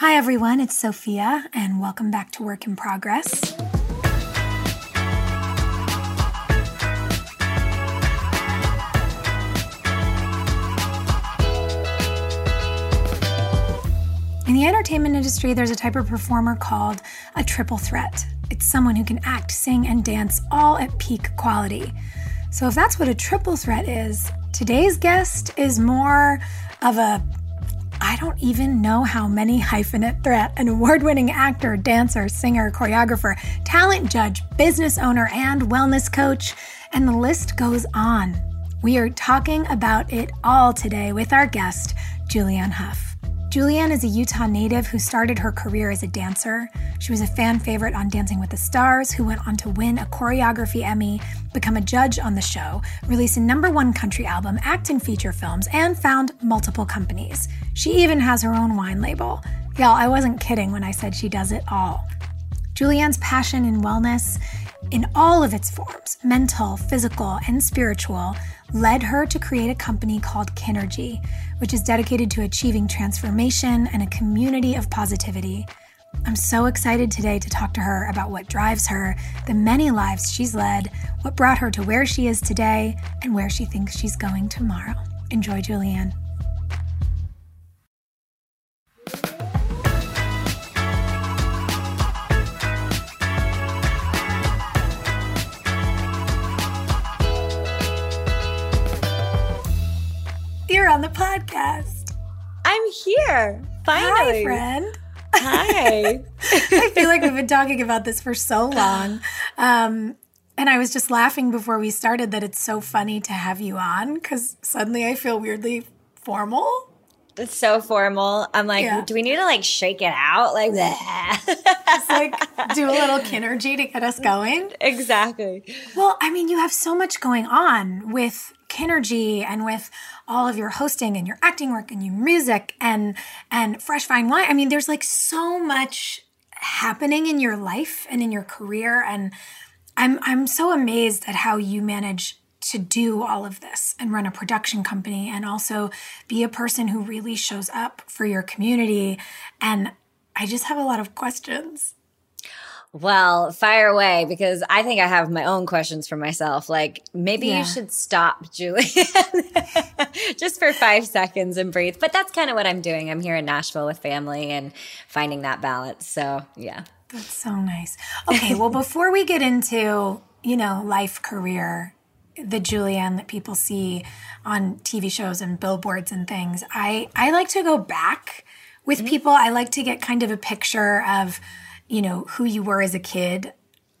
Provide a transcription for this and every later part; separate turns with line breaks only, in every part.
Hi, everyone. It's Sophia, and welcome back to Work in Progress. In the entertainment industry, there's a type of performer called a triple threat. It's someone who can act, sing, and dance all at peak quality. So, if that's what a triple threat is, today's guest is more of a I don't even know how many hyphenate threat an award winning actor, dancer, singer, choreographer, talent judge, business owner, and wellness coach, and the list goes on. We are talking about it all today with our guest, Julianne Hough. Julianne is a Utah native who started her career as a dancer. She was a fan favorite on Dancing with the Stars, who went on to win a choreography Emmy, become a judge on the show, release a number one country album, act in feature films, and found multiple companies. She even has her own wine label. Y'all, I wasn't kidding when I said she does it all. Julianne's passion in wellness, in all of its forms mental, physical, and spiritual led her to create a company called Kinergy, which is dedicated to achieving transformation and a community of positivity. I'm so excited today to talk to her about what drives her, the many lives she's led, what brought her to where she is today, and where she thinks she's going tomorrow. Enjoy, Julianne. You're on the podcast.
I'm here. Finally.
Hi, friend.
Hi.
I feel like we've been talking about this for so long. Um, and I was just laughing before we started that it's so funny to have you on because suddenly I feel weirdly formal.
It's so formal. I'm like,
Yeah.
do we need to like shake it out? Like,
It's like do a little kinergy to get us going.
exactly.
Well, I mean, you have so much going on with Kinergy and with all of your hosting and your acting work and your music and and Fresh Vine Wine. I mean, there's like so much happening in your life and in your career and I'm I'm so amazed at how you manage to do all of this and run a production company and also be a person who really shows up for your community and I just have a lot of questions.
Well, fire away because I think I have my own questions for myself. Like, maybe
Yeah.
you should stop, Julianne, just for five seconds and breathe. But that's kind of what I'm doing. I'm here in Nashville with family and finding that balance. So, yeah.
That's so nice. Okay, well, before we get into, you know, life, career, the Julianne that people see on TV shows and billboards and things, I, I like to go back with mm-hmm. people. I like to get kind of a picture of, you know, who you were as a kid.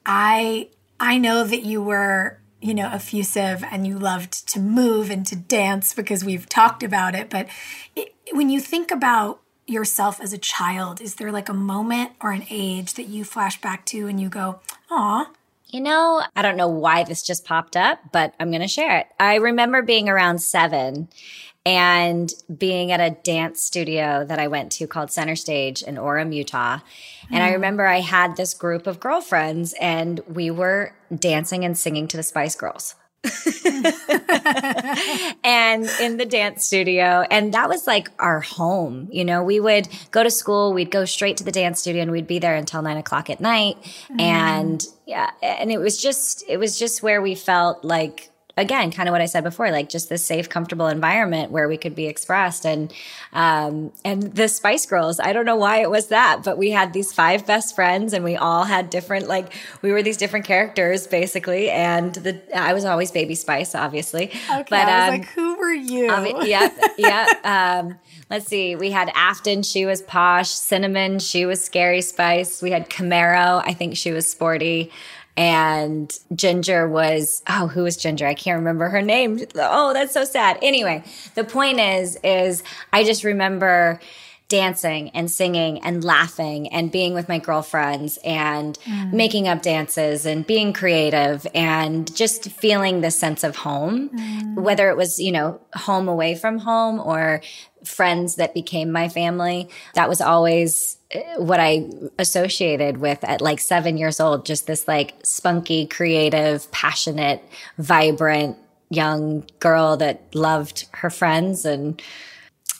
I I know that you were, you know, effusive and you loved to move and to dance because we've talked about it, but it, when you think about yourself as a child, is there like a moment or an age that you flash back to and you go, "Aw,
You know, I don't know why this just popped up, but I'm going to share it. I remember being around seven and being at a dance studio that I went to called Center Stage in Orem, Utah. And I mm. remember I had this group of girlfriends and we were dancing and singing to the Spice Girls. and in the dance studio. And that was like our home. You know, we would go to school, we'd go straight to the dance studio and we'd be there until nine o'clock at night. Mm. And yeah, and it was just, it was just where we felt like again, kind of what I said before, like just this safe, comfortable environment where we could be expressed. And, um, and the Spice Girls, I don't know why it was that, but we had these five best friends and we all had different, like, we were these different characters basically. And the, I was always Baby Spice, obviously.
Okay. But, I was um, like, who were you? Um,
yeah. Yeah. Um, let's see. We had Afton. She was posh. Cinnamon. She was scary spice. We had Camaro. I think she was sporty and Ginger was oh who was Ginger I can't remember her name oh that's so sad anyway the point is is I just remember dancing and singing and laughing and being with my girlfriends and mm. making up dances and being creative and just feeling the sense of home mm. whether it was you know home away from home or friends that became my family that was always what I associated with at like seven years old, just this like spunky, creative, passionate, vibrant young girl that loved her friends and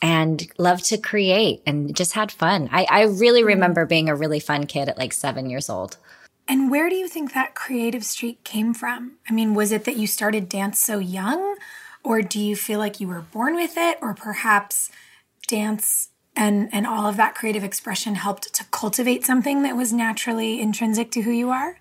and loved to create and just had fun. I, I really mm. remember being a really fun kid at like seven years old.
And where do you think that creative streak came from? I mean, was it that you started dance so young? Or do you feel like you were born with it? Or perhaps dance and and all of that creative expression helped to cultivate something that was naturally intrinsic to who you are?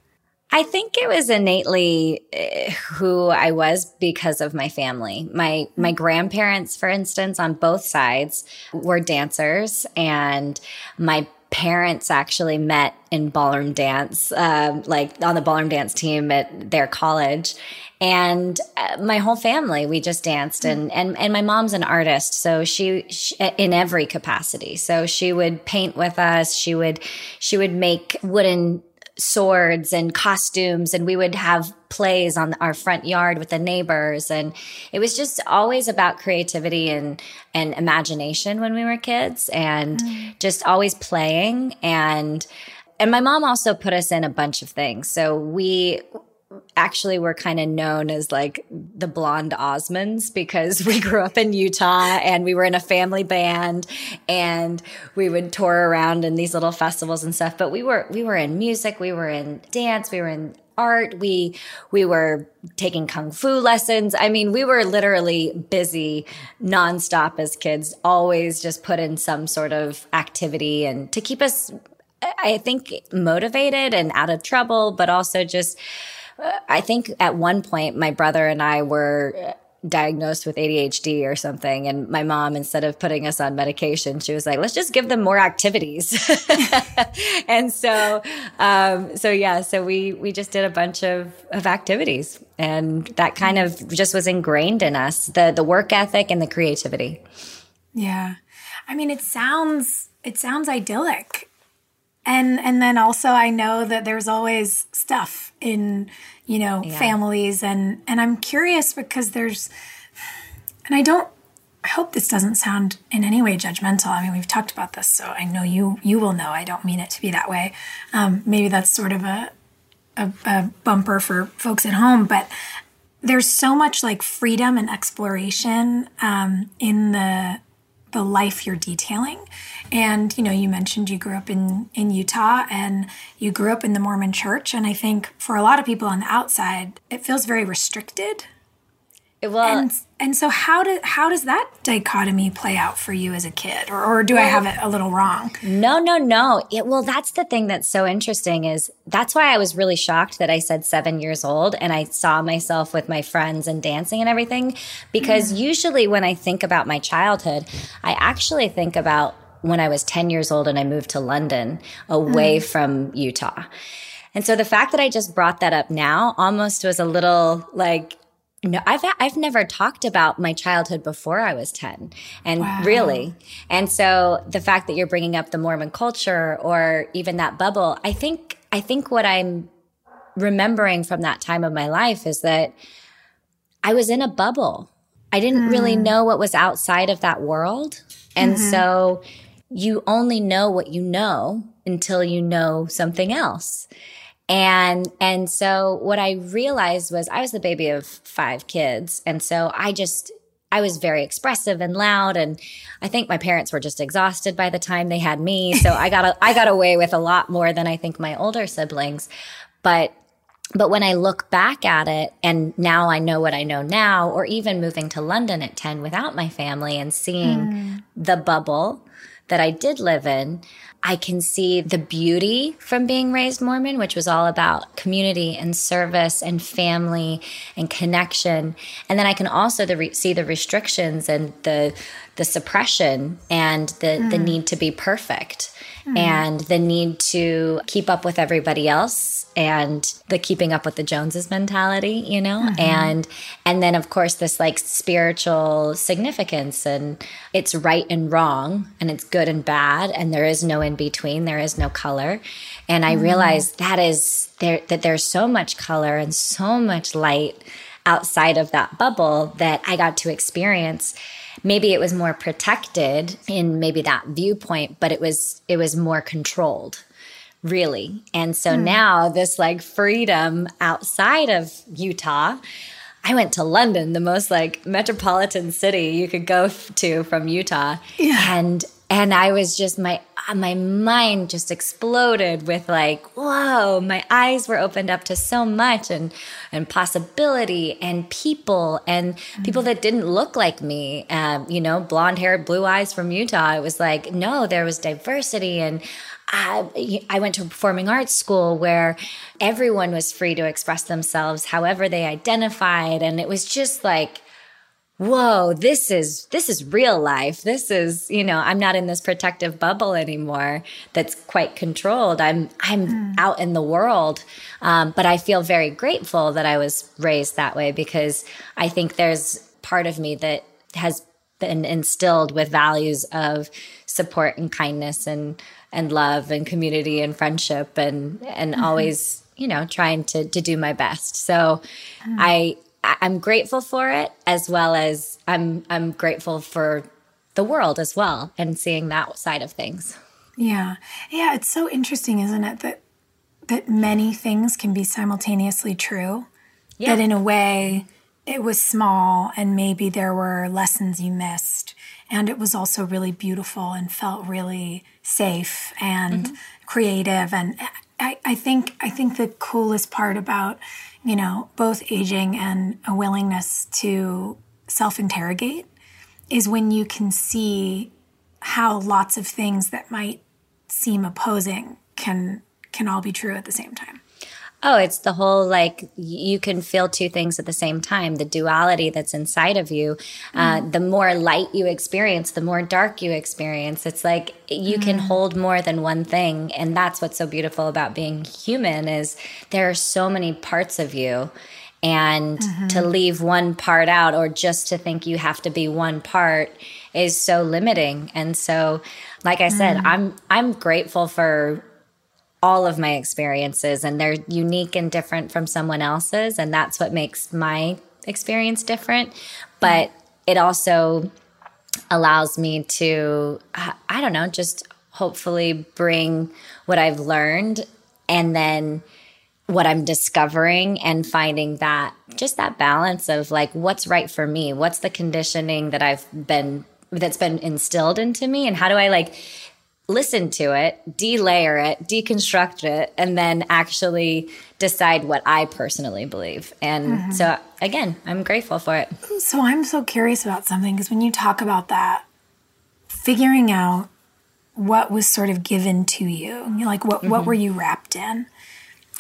I think it was innately eh, who I was because of my family. My my grandparents, for instance, on both sides were dancers, and my parents actually met in ballroom dance, um, like on the ballroom dance team at their college. And uh, my whole family we just danced and and and my mom's an artist so she, she, in every capacity. So she would paint with us she would she would make wooden swords and costumes and we would have plays on our front yard with the neighbors and it was just always about creativity and and imagination when we were kids and mm. just always playing and and my mom also put us in a bunch of things so we actually were kind of known as like the blonde Osmonds because we grew up in Utah and we were in a family band and we would tour around in these little festivals and stuff. But we were we were in music, we were in dance, we were in art, we we were taking kung fu lessons. I mean, we were literally busy nonstop as kids, always just put in some sort of activity and to keep us I think motivated and out of trouble, but also just uh, I think at one point my brother and I were diagnosed with ADHD or something. And my mom, instead of putting us on medication, she was like, let's just give them more activities. and so, um, so yeah, so we, we just did a bunch of, of activities and that kind of just was ingrained in us, the, the work ethic and the creativity.
Yeah. I mean, it sounds, it sounds idyllic and and then also I know that there's always stuff in you know yeah. families and and I'm curious because there's and I don't I hope this doesn't sound in any way judgmental. I mean, we've talked about this, so I know you you will know. I don't mean it to be that way. Um, maybe that's sort of a, a, a bumper for folks at home, but there's so much like freedom and exploration um, in the the life you're detailing. And you know, you mentioned you grew up in in Utah and you grew up in the Mormon church and I think for a lot of people on the outside, it feels very restricted It well, and, and so how do how does that dichotomy play out for you as a kid, or, or do well, I have it a little wrong?
No, no, no. It, well, that's the thing that's so interesting is that's why I was really shocked that I said seven years old and I saw myself with my friends and dancing and everything, because mm. usually when I think about my childhood, I actually think about when I was ten years old and I moved to London away mm. from Utah. And so the fact that I just brought that up now almost was a little like no, I've I've never talked about my childhood before I was 10. And wow. really. And so the fact that you're bringing up the Mormon culture or even that bubble, I think I think what I'm remembering from that time of my life is that I was in a bubble I didn't mm. really know what was outside of that world. And mm-hmm. so you only know what you know until you know something else. And, and so what I realized was I was the baby of five kids. And so I just, I was very expressive and loud. And I think my parents were just exhausted by the time they had me. So I got, a, I got away with a lot more than I think my older siblings. But but when I look back at it and now I know what I know now, or even moving to London at 10 without my family and seeing mm. the bubble that I did live in, I can see the beauty from being raised Mormon, which was all about community and service and family and connection. And then I can also the re- see the restrictions and the the suppression and the mm. the need to be perfect mm. and the need to keep up with everybody else and the keeping up with the Joneses mentality, you know? Mm-hmm. And and then of course this like spiritual significance and it's right and wrong and it's good and bad and there is no in between, there is no color. And I mm-hmm. realized that is there that there's so much color and so much light outside of that bubble that I got to experience maybe it was more protected in maybe that viewpoint but it was it was more controlled really. And so mm. now this like freedom outside of Utah. I went to London, the most like metropolitan city you could go to from Utah. Yeah. And and I was just my my mind just exploded with like whoa my eyes were opened up to so much and and possibility and people and mm-hmm. people that didn't look like me um, you know blonde haired blue eyes from Utah it was like no there was diversity and I, I went to a performing arts school where everyone was free to express themselves however they identified. And it was just like, whoa, this is, this is real life. This is, you know, I'm not in this protective bubble anymore that's quite controlled. I'm, I'm mm. out in the world. Um, but I feel very grateful that I was raised that way because I think there's part of me that has been instilled with values of support and kindness and and love and community and friendship and and mm-hmm. always you know trying to to do my best so mm-hmm. i i'm grateful for it as well as i'm i'm grateful for the world as well and seeing that side of things
yeah yeah it's so interesting isn't it that that many things can be simultaneously true yeah. that in a way it was small and maybe there were lessons you missed and it was also really beautiful and felt really safe and mm-hmm. creative and I, I think I think the coolest part about you know both aging and a willingness to self-interrogate is when you can see how lots of things that might seem opposing can can all be true at the same time.
Oh, it's the whole like you can feel two things at the same time. The duality that's inside of you. Uh, mm. the more light you experience, the more dark you experience. It's like you mm. can hold more than one thing, and that's what's so beautiful about being human. Is there are so many parts of you, and mm-hmm. to leave one part out or just to think you have to be one part is so limiting. And so, like I said, mm. I'm I'm grateful for all of my experiences and they're unique and different from someone else's and that's what makes my experience different. But it also allows me to i don't know just hopefully bring what i've learned and then what i'm discovering and finding that just that balance of like what's right for me? What's the conditioning that i've been that's been instilled into me? And how do i like listen to it, delayer it, deconstruct it, and then actually decide what I personally believe. And mm-hmm. so, again, I'm grateful for it.
So, I'm so curious about something because when you talk about that, figuring out what was sort of given to you, like what, mm-hmm. what were you wrapped in?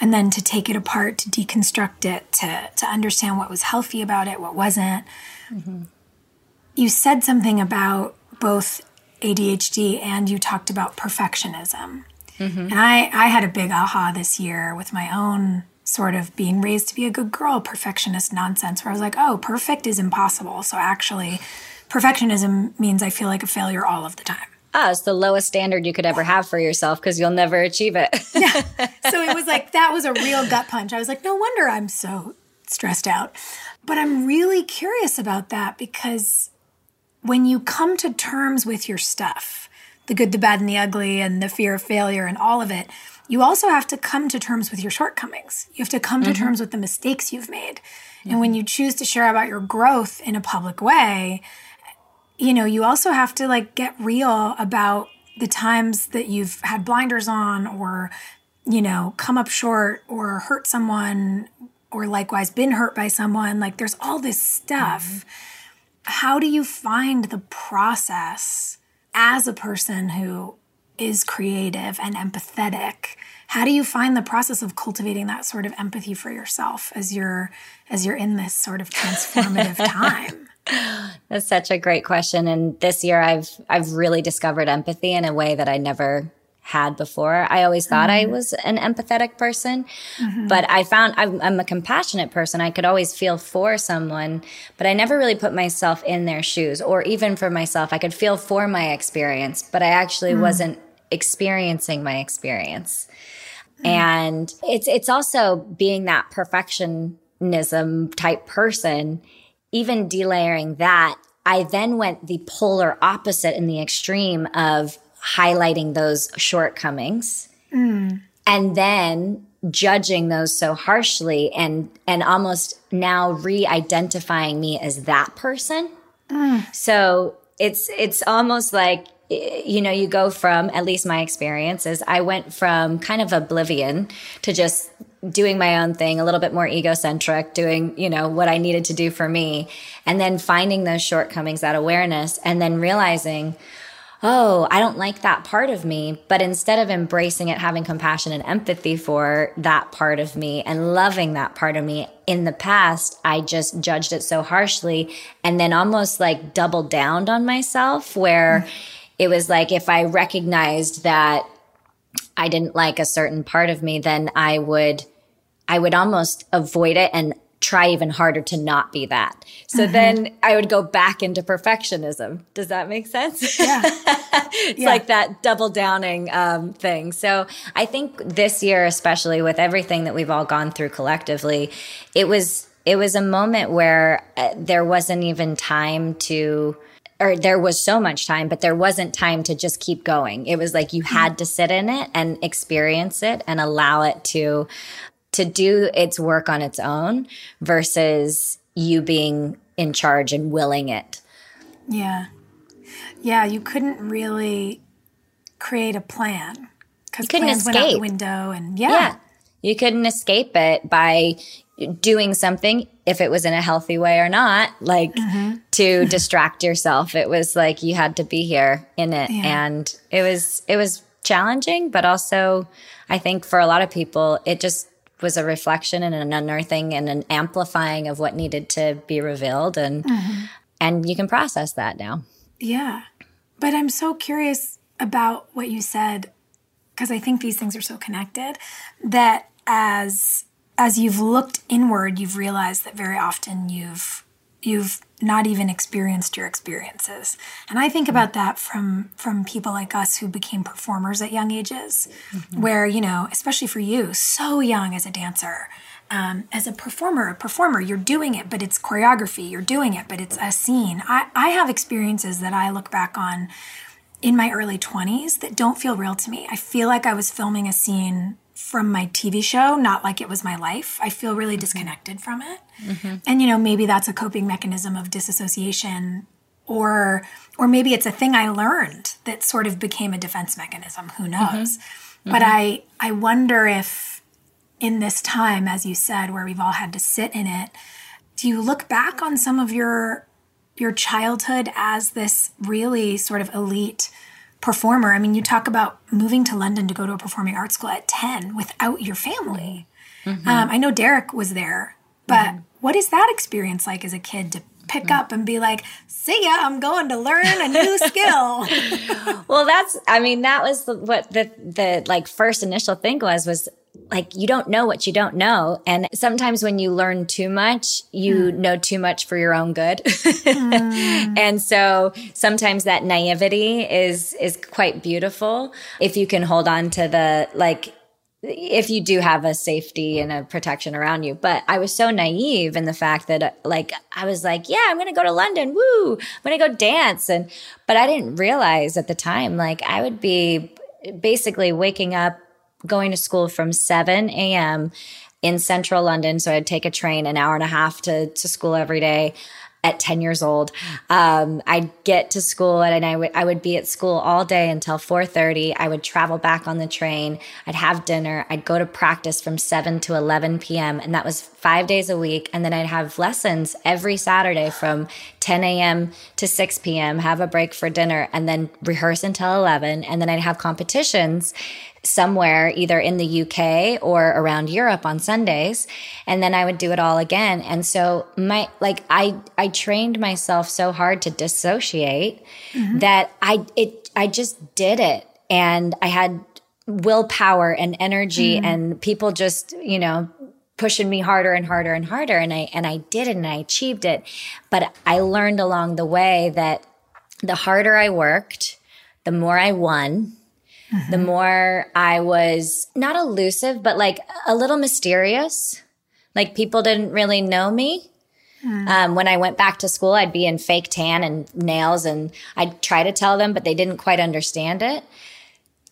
And then to take it apart, to deconstruct it, to, to understand what was healthy about it, what wasn't. Mm-hmm. You said something about both ADHD and you talked about perfectionism. Mm-hmm. And I, I had a big aha this year with my own sort of being raised to be a good girl, perfectionist nonsense, where I was like, oh, perfect is impossible. So actually, perfectionism means I feel like a failure all of the time.
Ah, it's the lowest standard you could ever have for yourself because you'll never achieve it.
yeah. So it was like, that was a real gut punch. I was like, no wonder I'm so stressed out. But I'm really curious about that because when you come to terms with your stuff, the good, the bad, and the ugly, and the fear of failure, and all of it, you also have to come to terms with your shortcomings. You have to come to mm-hmm. terms with the mistakes you've made. Mm-hmm. And when you choose to share about your growth in a public way, you know, you also have to like get real about the times that you've had blinders on or, you know, come up short or hurt someone or likewise been hurt by someone. Like there's all this stuff. Mm-hmm. How do you find the process as a person who is creative and empathetic? How do you find the process of cultivating that sort of empathy for yourself as you're as you're in this sort of transformative time?
That's such a great question and this year I've I've really discovered empathy in a way that I never had before. I always thought mm-hmm. I was an empathetic person, mm-hmm. but I found I'm, I'm, a compassionate person. I could always feel for someone, but I never really put myself in their shoes or even for myself. I could feel for my experience, but I actually mm. wasn't experiencing my experience. Mm. And it's, it's also being that perfectionism type person, even delayering that. I then went the polar opposite in the extreme of highlighting those shortcomings mm. and then judging those so harshly and and almost now re-identifying me as that person mm. so it's it's almost like you know you go from at least my experiences i went from kind of oblivion to just doing my own thing a little bit more egocentric doing you know what i needed to do for me and then finding those shortcomings that awareness and then realizing oh, I don't like that part of me. But instead of embracing it, having compassion and empathy for that part of me and loving that part of me in the past, I just judged it so harshly and then almost like doubled down on myself where mm-hmm. it was like if I recognized that I didn't like a certain part of me, then I would, I would almost avoid it and try even harder to not be that. So mm-hmm. then I would go back into perfectionism. Does that make sense? Yeah. it's yeah. like that double downing um, thing. So I think this year, especially with everything that we've all gone through collectively, it was it was a moment where uh, there wasn't even time to or there was so much time, but there wasn't time to just keep going. It was like you had to sit in it and experience it and allow it to to do its work on its own versus you being in charge and willing it.
Yeah. Yeah, you couldn't really create a plan because plans escape. went out the window and yeah. yeah.
You couldn't escape it by doing something if it was in a healthy way or not, like mm-hmm. to distract yourself. It was like you had to be here in it. Yeah. And it was it was challenging, but also I think for a lot of people it just was a reflection and an unearthing and an amplifying of what needed to be revealed and mm-hmm. and you can process that now.
Yeah. But I'm so curious about what you said because I think these things are so connected that as as you've looked inward you've realized that very often you've you've not even experienced your experiences. And i think about that from from people like us who became performers at young ages mm-hmm. where you know especially for you so young as a dancer um, as a performer a performer you're doing it but it's choreography you're doing it but it's a scene. I i have experiences that i look back on in my early 20s that don't feel real to me. I feel like i was filming a scene from my TV show, not like it was my life. I feel really mm-hmm. disconnected from it. Mm-hmm. And you know, maybe that's a coping mechanism of disassociation or or maybe it's a thing I learned that sort of became a defense mechanism, who mm-hmm. knows. Mm-hmm. But I I wonder if in this time as you said where we've all had to sit in it, do you look back on some of your your childhood as this really sort of elite performer. I mean, you talk about moving to London to go to a performing arts school at 10 without your family. Mm-hmm. Um, I know Derek was there, but mm-hmm. what is that experience like as a kid to pick mm-hmm. up and be like, see ya, I'm going to learn a new skill?
well, that's, I mean, that was what the, the like first initial thing was, was like you don't know what you don't know. And sometimes when you learn too much, you mm. know too much for your own good. mm. And so sometimes that naivety is is quite beautiful if you can hold on to the like if you do have a safety and a protection around you. But I was so naive in the fact that like I was like, yeah, I'm going to go to London. Woo. I'm going to go dance and but I didn't realize at the time like I would be basically waking up going to school from 7 a.m. in central London so I'd take a train an hour and a half to to school every day at 10 years old. Um, I'd get to school and I would, I would be at school all day until 4.30. I would travel back on the train. I'd have dinner. I'd go to practice from 7 to 11 p.m. And that was five days a week. And then I'd have lessons every Saturday from 10 a.m. to 6 p.m., have a break for dinner and then rehearse until 11. And then I'd have competitions somewhere either in the UK or around Europe on Sundays and then I would do it all again and so my like I I trained myself so hard to dissociate mm-hmm. that I it I just did it and I had willpower and energy mm-hmm. and people just you know pushing me harder and harder and harder and I and I did it and I achieved it but I learned along the way that the harder I worked the more I won mm-hmm. the more I was not elusive, but like a little mysterious. Like people didn't really know me. Mm. Um, when I went back to school, I'd be in fake tan and nails, and I'd try to tell them, but they didn't quite understand it.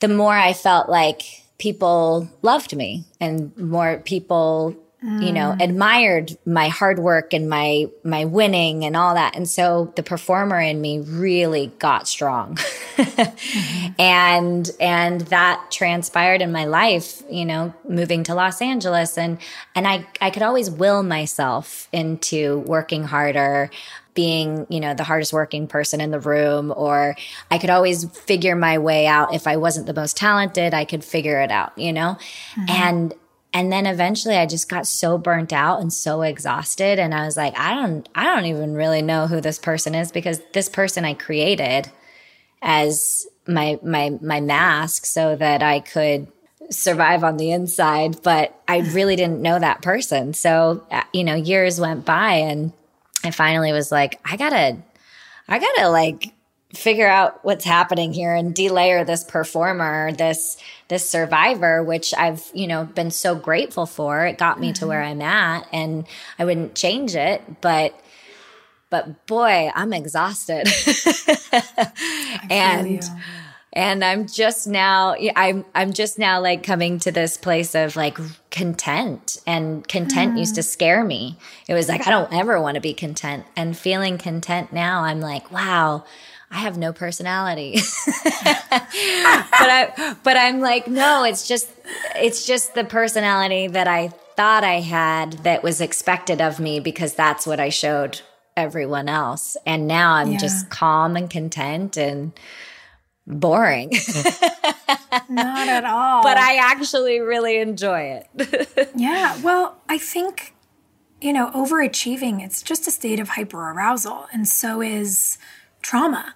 The more I felt like people loved me and more people mm. you know mm. admired my hard work and my my winning and all that and so the performer in me really got strong mm-hmm. and and that transpired in my life you know moving to Los Angeles and and I I could always will myself into working harder being, you know, the hardest working person in the room, or I could always figure my way out. If I wasn't the most talented, I could figure it out, you know? Mm-hmm. And and then eventually I just got so burnt out and so exhausted. And I was like, I don't, I don't even really know who this person is because this person I created as my, my, my mask so that I could survive on the inside. But I really didn't know that person. So, uh, you know, years went by and I finally was like, I gotta, I gotta like figure out what's happening here and delayer this performer, this this survivor, which I've, you know, been so grateful for. It got me mm-hmm. to where I'm at and I wouldn't change it, but but boy, I'm exhausted. and and I'm just now I'm I'm just now like coming to this place of like content and content mm. used to mm. scare me. It was like I don't ever want to be content and feeling content now I'm like wow I have no personality. but I but I'm like, no, it's just it's just the personality that I thought I had that was expected of me because that's what I showed everyone else. And now I'm yeah. just calm and content and boring.
Not at all.
But I actually really enjoy
it. yeah. Well, I think, you know, overachieving, it's just a state of hyperarousal. And so is trauma.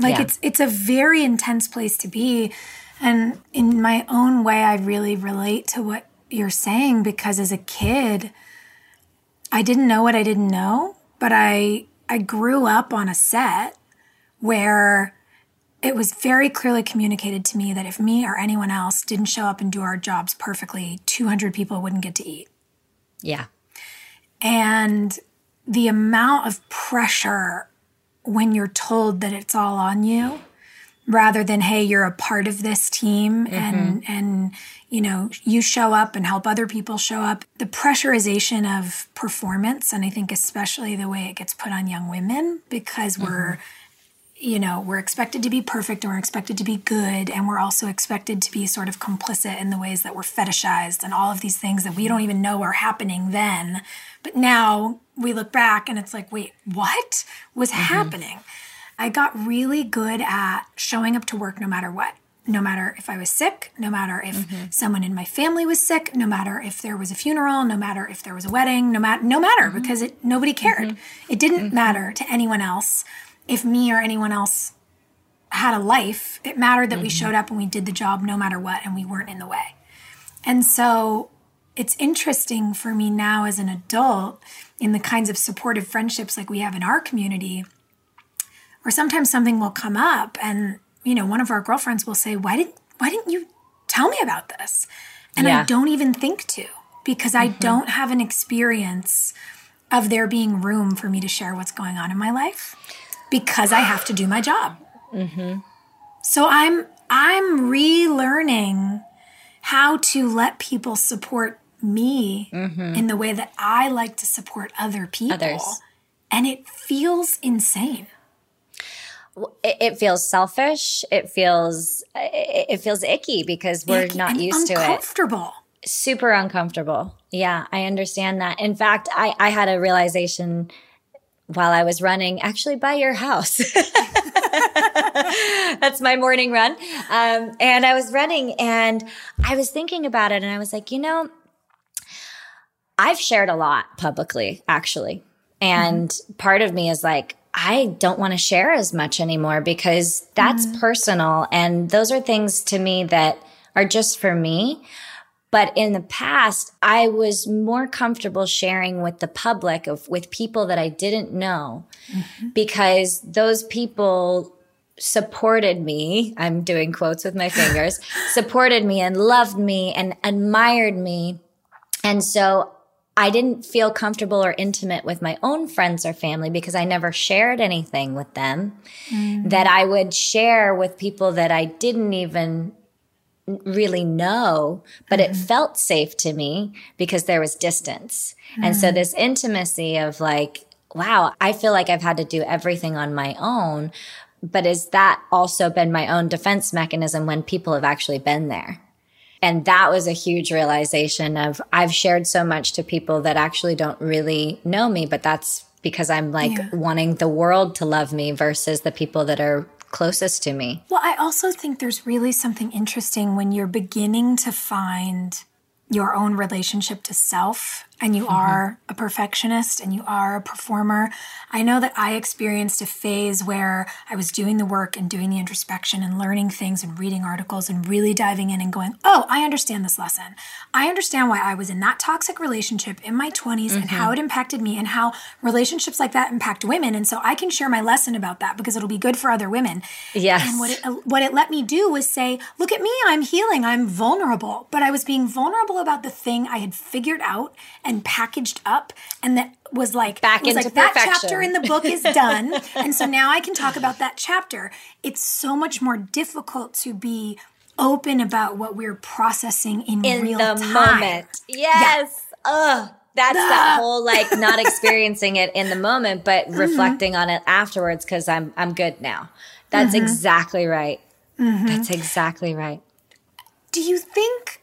Like yeah. it's it's a very intense place to be. And in my own way, I really relate to what you're saying because as a kid, I didn't know what I didn't know, but I I grew up on a set where it was very clearly communicated to me that if me or anyone else didn't show up and do our jobs perfectly, 200 people wouldn't get to eat.
Yeah.
And the amount of pressure when you're told that it's all on you rather than hey you're a part of this team mm-hmm. and and you know you show up and help other people show up the pressurization of performance and i think especially the way it gets put on young women because mm-hmm. we're you know we're expected to be perfect and we're expected to be good and we're also expected to be sort of complicit in the ways that we're fetishized and all of these things that we don't even know are happening then but now we look back and it's like, wait, what was mm-hmm. happening? I got really good at showing up to work no matter what. No matter if I was sick, no matter if mm-hmm. someone in my family was sick, no matter if there was a funeral, no matter if there was a wedding, no matter no matter mm-hmm. because it nobody cared. Mm-hmm. It didn't mm-hmm. matter to anyone else if me or anyone else had a life. It mattered that we mm-hmm. showed up and we did the job no matter what and we weren't in the way. And so it's interesting for me now as an adult in the kinds of supportive friendships like we have in our community, or sometimes something will come up and, you know, one of our girlfriends will say, Why didn't why didn't you tell me about this? And
Yeah.
I don't even think to because I don't have an experience of there being room for me to share what's going on in my life because I have to do my job. Mm-hmm. So I'm I'm relearning how to let people support me mm-hmm. in the way that I like to support other people.
Others.
And it feels insane.
it, it feels selfish. It feels it, it feels icky because we're
Icky
not used to it.
uncomfortable.
Super uncomfortable. Yeah, I understand that. In fact, I I had a realization while I was running, actually by your house. That's my morning run. Um, and I was running and I was thinking about it and I was like, you know, I've shared a lot publicly, actually. And part of me is like, I don't want to share as much anymore because that's personal. And those are things to me that are just for me. But in the past, I was more comfortable sharing with the public of with people that I didn't know mm-hmm. because those people supported me. I'm doing quotes with my fingers, supported me and loved me and admired me. And so I didn't feel comfortable or intimate with my own friends or family because I never shared anything with them mm-hmm. that I would share with people that I didn't even really know, but it mm-hmm. felt safe to me because there was distance. And so mm-hmm. this intimacy of like, wow, I feel like I've had to do everything on my own. But is that also been my own defense mechanism when people have actually been there? And that was a huge realization of I've shared so much to people that actually don't really know me, but that's because I'm like
Yeah.
wanting the world to love me versus the people that are closest to me.
Well, I also think there's really something interesting when you're beginning to find your own relationship to self and you mm-hmm. are a perfectionist and you are a performer. I know that I experienced a phase where I was doing the work and doing the introspection and learning things and reading articles and really diving in and going, oh, I understand this lesson. I understand why I was in that toxic relationship in my 20s and how mm-hmm. it impacted me and how relationships like that impact women. And so I can share my lesson about that because it'll be good for other women.
Yes.
And what it what it let me do was say, look at me, I'm healing, I'm vulnerable. But I was being vulnerable about the thing I had figured out and packaged up and that was like
Back
was
into
like that chapter in the book is done. and so now I can talk about that chapter. It's so much more difficult to be open about what we're processing in,
in
real
the
time.
moment. Yes. Ugh. That's that whole like not experiencing it in the moment, but
Mm-hmm.
reflecting on it afterwards because I'm I'm good now. That's
Mm-hmm.
exactly right. That's exactly right.
Do you think?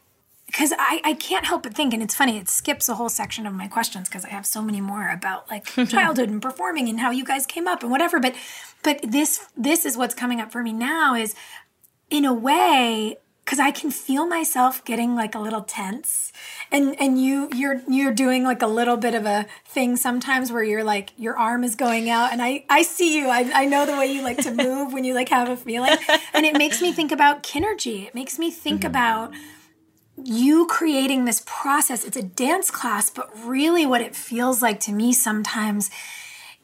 Because I, I can't help but think, and it's funny, it skips a whole section of my questions because I have so many more about like childhood and performing and how you guys came up and whatever. But but this this is what's coming up for me now is in a way because I can feel myself getting like a little tense, and and you you're you're doing like a little bit of a thing sometimes where you're like your arm is going out, and I I see you. I I know the way you like to move when you like have a feeling, and it makes me think about kinergy. It makes me think mm-hmm. about you creating this process. It's a dance class, but really what it feels like to me sometimes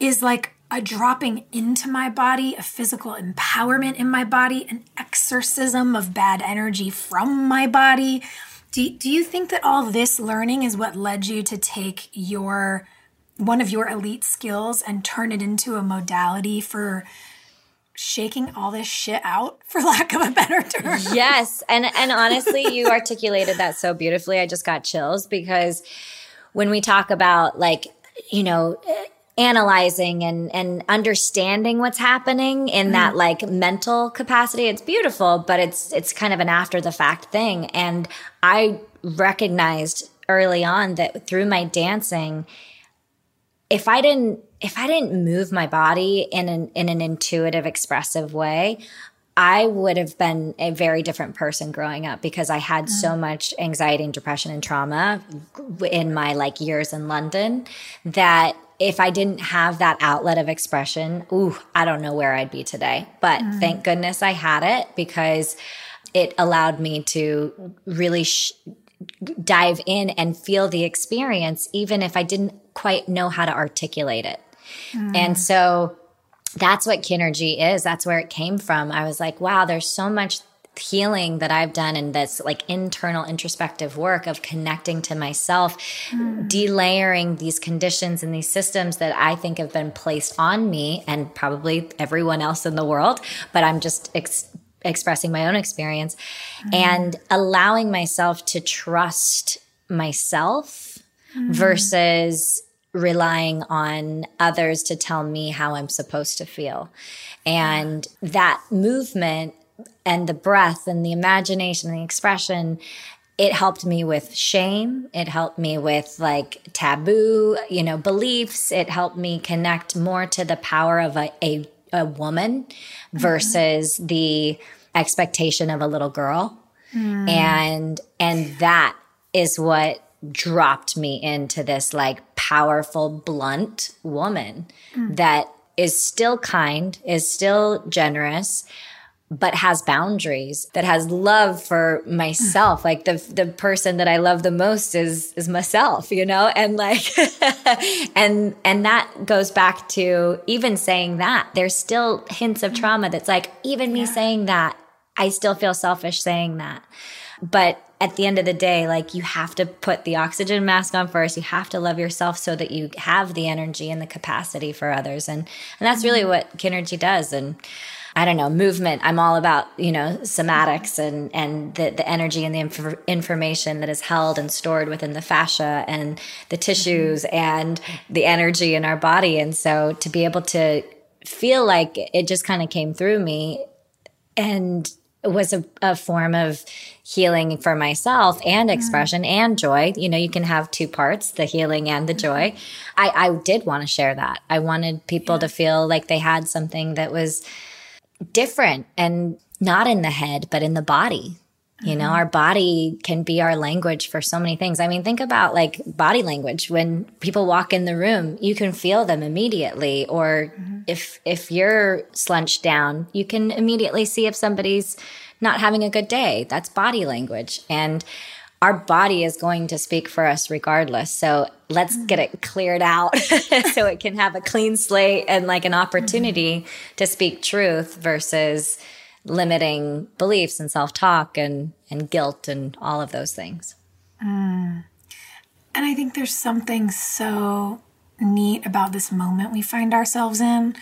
is like a dropping into my body, a physical empowerment in my body, an exorcism of bad energy from my body. Do, do you think that all this learning is what led you to take your one of your elite skills and turn it into a modality for shaking all this shit out for lack of a better term?
yes and and honestly you articulated that so beautifully i just got chills because when we talk about like you know analyzing and and understanding what's happening in mm-hmm. that like mental capacity it's beautiful but it's it's kind of an after the fact thing and i recognized early on that through my dancing if I didn't if I didn't move my body in an in an intuitive, expressive way, I would have been a very different person growing up because I had so mm. much anxiety and depression and trauma in my like years in London that if I didn't have that outlet of expression, ooh, I don't know where I'd be today. But mm. thank goodness I had it because it allowed me to really sh- dive in and feel the experience, even if I didn't quite know how to articulate it. And so that's what Kinergy is. That's where it came from. I was like, wow, there's so much healing that I've done and this like internal introspective work of connecting to myself, mm. delayering these conditions and these systems that I think have been placed on me and probably everyone else in the world, but I'm just ex- expressing my own experience mm. and allowing myself to trust myself mm. versus relying on others to tell me how I'm supposed to feel. And that movement and the breath and the imagination and the expression it helped me with shame it helped me with like taboo you know beliefs it helped me connect more to the power of a, a, a woman mm-hmm. versus the expectation of a little girl mm. and and that is what dropped me into this like powerful blunt woman mm. that is still kind is still generous but has boundaries that has love for myself. Like the the person that i love the most is is myself you know? And like and and that goes back to even saying that there's still hints of trauma that's like even me yeah. saying that i still feel selfish saying that. But at the end of the day like you have to put the oxygen mask on first you have to love yourself so that you have the energy and the capacity for others and and that's really mm-hmm. what Kinergy does and I don't know, movement. I'm all about, you know, somatics and, and the, the energy and the inf- information that is held and stored within the fascia and the tissues mm-hmm. and the energy in our body. And so to be able to feel like it just kind of came through me and was a, a, form of healing for myself and mm-hmm. expression and joy. You know, you can have two parts, the healing and the joy. Mm-hmm. I, I did want to share that. I wanted people yeah. to feel like they had something that was different and not in the head, but in the body. You know, mm-hmm. our body can be our language for so many things. I mean, think about like body language. When people walk in the room, you can feel them immediately. Or mm-hmm. if, if you're slunched down, you can immediately see if somebody's not having a good day. That's body language. And our body is going to speak for us regardless. So let's get it cleared out so it can have a clean slate and like an opportunity mm-hmm. to speak truth versus limiting beliefs and self-talk and and guilt and all of those things.
Mm. And I think there's something so neat about this moment we find ourselves in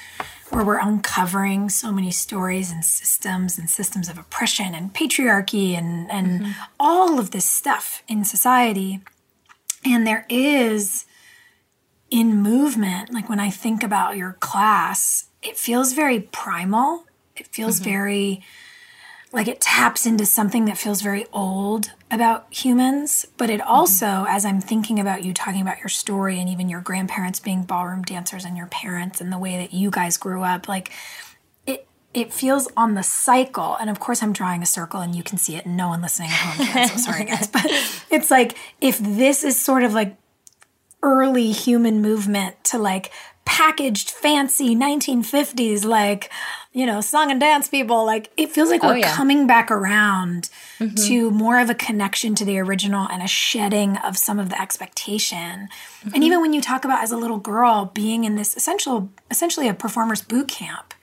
where we're uncovering so many stories and systems and systems of oppression and patriarchy and, and mm-hmm. all of this stuff in society. And there is in movement, like when I think about your class, it feels very primal. It feels mm-hmm. very like it taps into something that feels very old about humans but it also mm-hmm. as i'm thinking about you talking about your story and even your grandparents being ballroom dancers and your parents and the way that you guys grew up like it it feels on the cycle and of course i'm drawing a circle and you can see it and no one listening at home can so sorry guys but it's like if this is sort of like early human movement to like packaged fancy 1950s like you know song and dance people like it feels like oh, we're yeah. coming back around mm-hmm. to more of a connection to the original and a shedding of some of the expectation mm-hmm. and even when you talk about as a little girl being in this essential essentially a performer's boot camp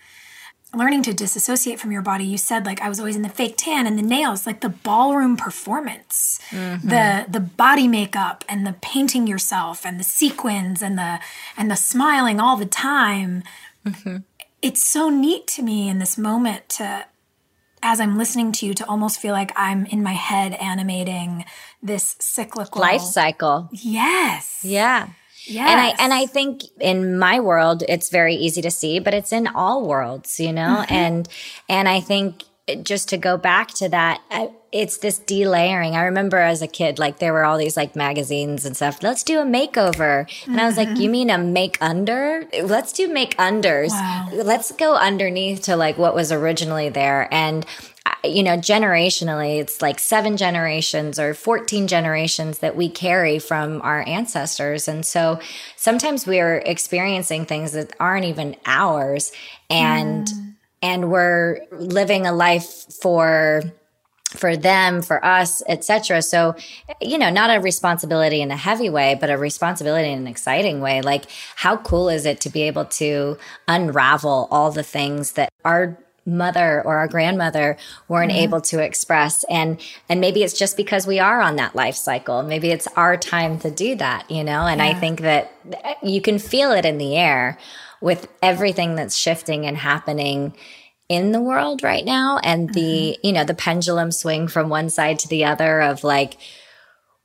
learning to disassociate from your body you said like i was always in the fake tan and the nails like the ballroom performance. Mm-hmm. the the body makeup and the painting yourself and the sequins and the and the smiling all the time. Mm-hmm. it's so neat to me in this moment to as i'm listening to you to almost feel like i'm in my head animating this cyclical
life cycle.
Yes.
Yeah Yes. And I and I think in my world it's very easy to see, but it's in all worlds, you know? Mm-hmm. And and I think just to go back to that, it's this delayering. I remember as a kid, like there were all these like magazines and stuff. Let's do a makeover. And mm-hmm. I was like, you mm-hmm. mean a make under? Let's do make unders. Wow. Let's go underneath to like what was originally there. And you know, generationally, it's like seven generations or 14 generations that we carry from our ancestors. And so sometimes we're experiencing things that aren't even ours and, mm. and we're living a life for, for them, for us, etc. So, you know, not a responsibility in a heavy way, but a responsibility in an exciting way. Like, how cool is it to be able to unravel all the things that are mother or our grandmother weren't mm-hmm. able to express and and maybe it's just because we are on that life cycle maybe it's our time to do that you know and yeah. i think that you can feel it in the air with everything that's shifting and happening in the world right now and the mm-hmm. you know the pendulum swing from one side to the other of like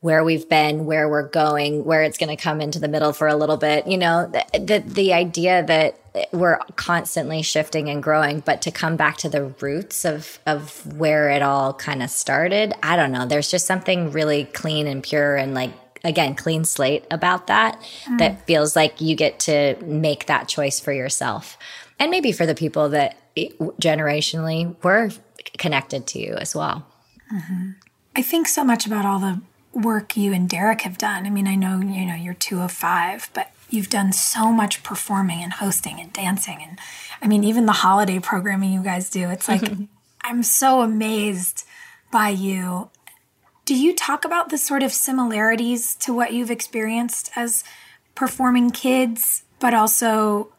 where we've been, where we're going, where it's going to come into the middle for a little bit. You know, the, the, idea that we're constantly shifting and growing, but to come back to the roots of of where it all kind of started, I don't know. There's just something really clean and pure and like again clean slate about that mm. that feels like you get to make that choice for yourself and maybe for the people that generationally were connected to you as well.
Mm-hmm. I think so much about all the work you and Derek have done. I mean, I know, you know, you're two of five, but you've done so much performing and hosting and dancing. And I mean, even the holiday programming you guys do, it's like, I'm so amazed by you. Do you talk about the sort of similarities to what you've experienced as performing kids, but also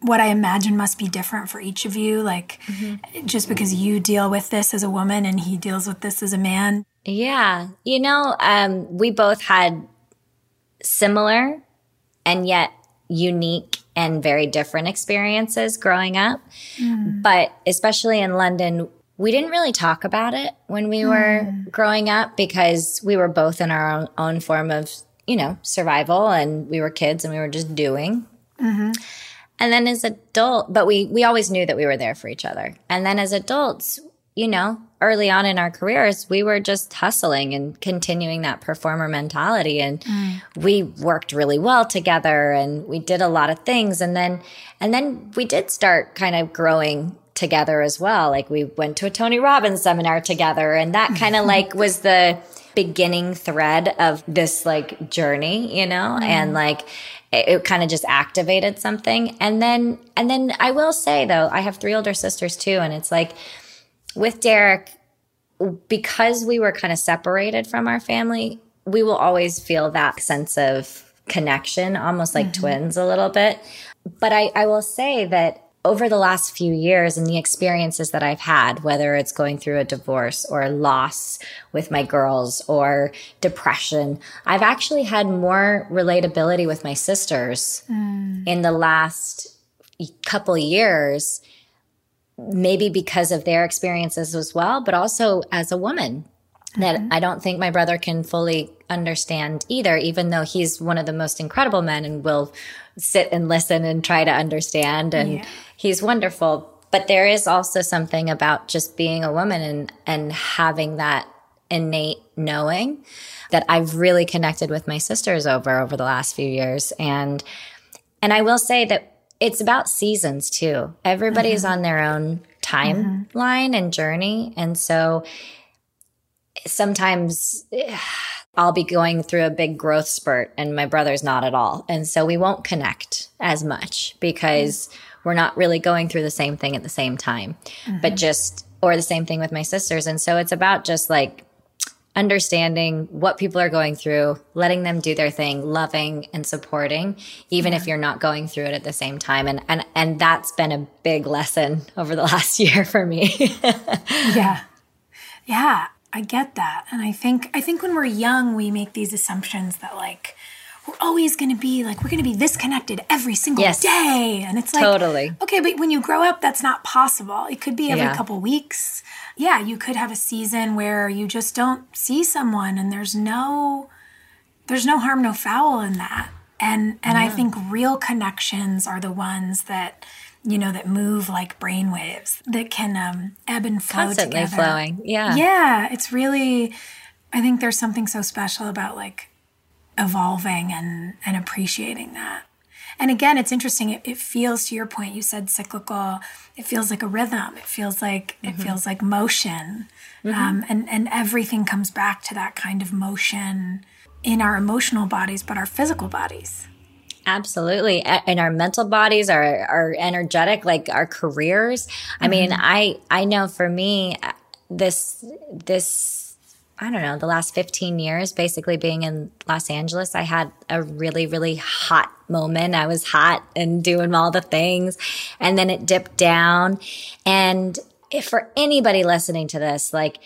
what I imagine must be different for each of you? Like, mm-hmm. just because you deal with this as a woman and he deals with this as a man?
Yeah. You know, um, we both had similar and yet unique and very different experiences growing up. Mm. But especially in London, we didn't really talk about it when we were mm. growing up because we were both in our own, own, form of, you know, survival and we were kids and we were just doing. Mm-hmm. And then as adult, but we we always knew that we were there for each other. And then as adults, you know, early on in our careers, we were just hustling and continuing that performer mentality. And mm. we worked really well together and we did a lot of things. And then, and then we did start kind of growing together as well. Like we went to a Tony Robbins seminar together and that kind of like was the beginning thread of this like journey, you know, mm. and like, it, it kind of just activated something. And then, and then I will say though, I have three older sisters too. And it's like, with Derek, because we were kind of separated from our family, we will always feel that sense of connection, almost like mm-hmm. twins a little bit. But I, I will say that over the last few years and the experiences that I've had, whether it's going through a divorce or loss with my girls or depression, I've actually had more relatability with my sisters mm. in the last couple years maybe because of their experiences as well, but also as a woman that mm-hmm. I don't think my brother can fully understand either, even though he's one of the most incredible men and will sit and listen and try to understand. And yeah. he's wonderful. But there is also something about just being a woman and, and having that innate knowing that I've really connected with my sisters over over the last few years. And and I will say that it's about seasons too. Everybody's mm-hmm. on their own timeline mm-hmm. and journey. And so sometimes I'll be going through a big growth spurt and my brother's not at all. And so we won't connect as much because mm-hmm. we're not really going through the same thing at the same time, but mm-hmm. just, or the same thing with my sisters. And so it's about just like understanding what people are going through, letting them do their thing, loving and supporting, even yeah. if you're not going through it at the same time. And, and, and that's been a big lesson over the last year for me.
yeah. Yeah. I get that. And I think, I think when we're young, we make these assumptions that like, we're always going to be like we're going to be this connected every single yes. day and it's like
totally
okay but when you grow up that's not possible it could be every yeah. couple weeks yeah you could have a season where you just don't see someone and there's no there's no harm no foul in that and and yeah. i think real connections are the ones that you know that move like brain waves that can um, ebb and flow
constantly
together.
flowing yeah
yeah it's really i think there's something so special about like evolving and and appreciating that and again it's interesting it, it, feels to your point you said cyclical it feels like a rhythm it feels like mm-hmm. it feels like motion mm-hmm. um, and and everything comes back to that kind of motion in our emotional bodies but our physical bodies
Absolutely. And our mental bodies are, are energetic, like our careers. Mm-hmm. I mean, mm-hmm. I, I know for me, uh, this, this I don't know, the last 15 years, basically being in Los Angeles, I had a really, really hot moment. I was hot and doing all the things. And then it dipped down. And if for anybody listening to this, like,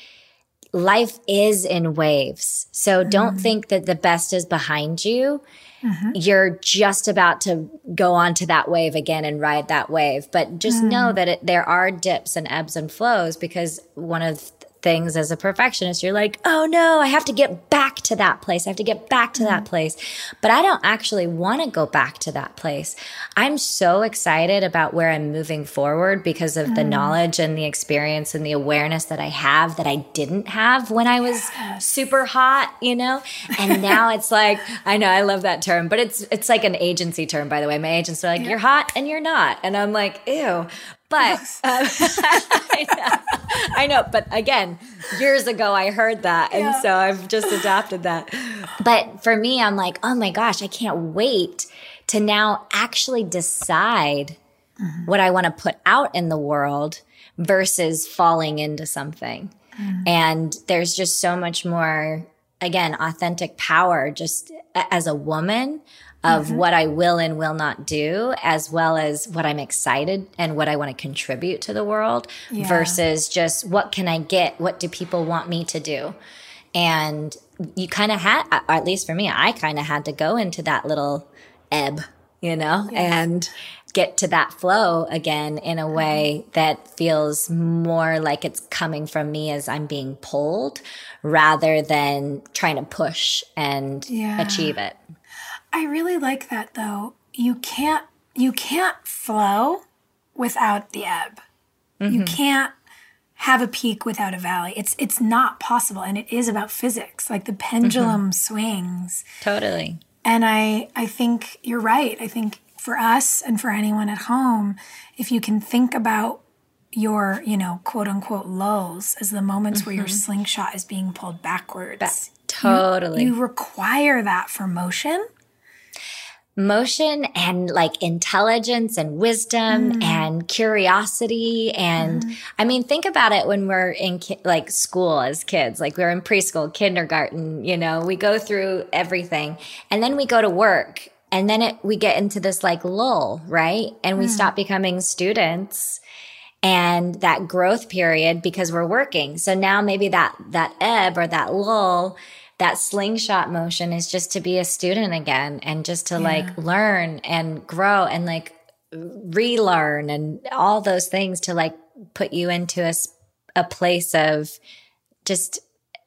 life is in waves. So mm-hmm. don't think that the best is behind you. Mm-hmm. You're just about to go onto that wave again and ride that wave. But just mm. know that it, there are dips and ebbs and flows because one of things as a perfectionist. You're like, oh no, I have to get back to that place. I have to get back to mm-hmm. that place. But I don't actually want to go back to that place. I'm so excited about where I'm moving forward because of mm. the knowledge and the experience and the awareness that I have that I didn't have when I was yes. super hot, you know? And now it's like, I know I love that term, but it's it's like an agency term, by the way. My agents are like, yeah. you're hot and you're not. And I'm like, ew. But I, know, I, know, But again, years ago, I heard that. And yeah. so I've just adopted that. But for me, I'm like, oh my gosh, I can't wait to now actually decide mm-hmm. what I want to put out in the world versus falling into something. Mm-hmm. And there's just so much more, again, authentic power just as a woman of mm-hmm. what I will and will not do, as well as what I'm excited and what I want to contribute to the world yeah. versus just what can I get? What do people want me to do? And you kind of had, at least for me, I kind of had to go into that little ebb, you know, yeah. and get to that flow again in a way mm-hmm. that feels more like it's coming from me as I'm being pulled rather than trying to push and yeah. achieve it.
I really like that though. You can't you can't flow without the ebb. Mm-hmm. You can't have a peak without a valley. It's it's not possible and it is about physics. Like the pendulum mm-hmm. swings.
Totally.
And I I think you're right. I think for us and for anyone at home, if you can think about your, you know, quote unquote lows as the moments mm-hmm. where your mm-hmm. slingshot is being pulled backwards. Ba-
totally.
You, you require that for motion
motion and like intelligence and wisdom mm. and curiosity. And mm. I mean, think about it when we're in ki- like school as kids, like we're in preschool, kindergarten, you know, we go through everything and then we go to work and then it, we get into this like lull, right? And we mm. stop becoming students and that growth period because we're working. So now maybe that, that ebb or that lull that slingshot motion is just to be a student again and just to yeah. like learn and grow and like relearn and all those things to like put you into a, a place of just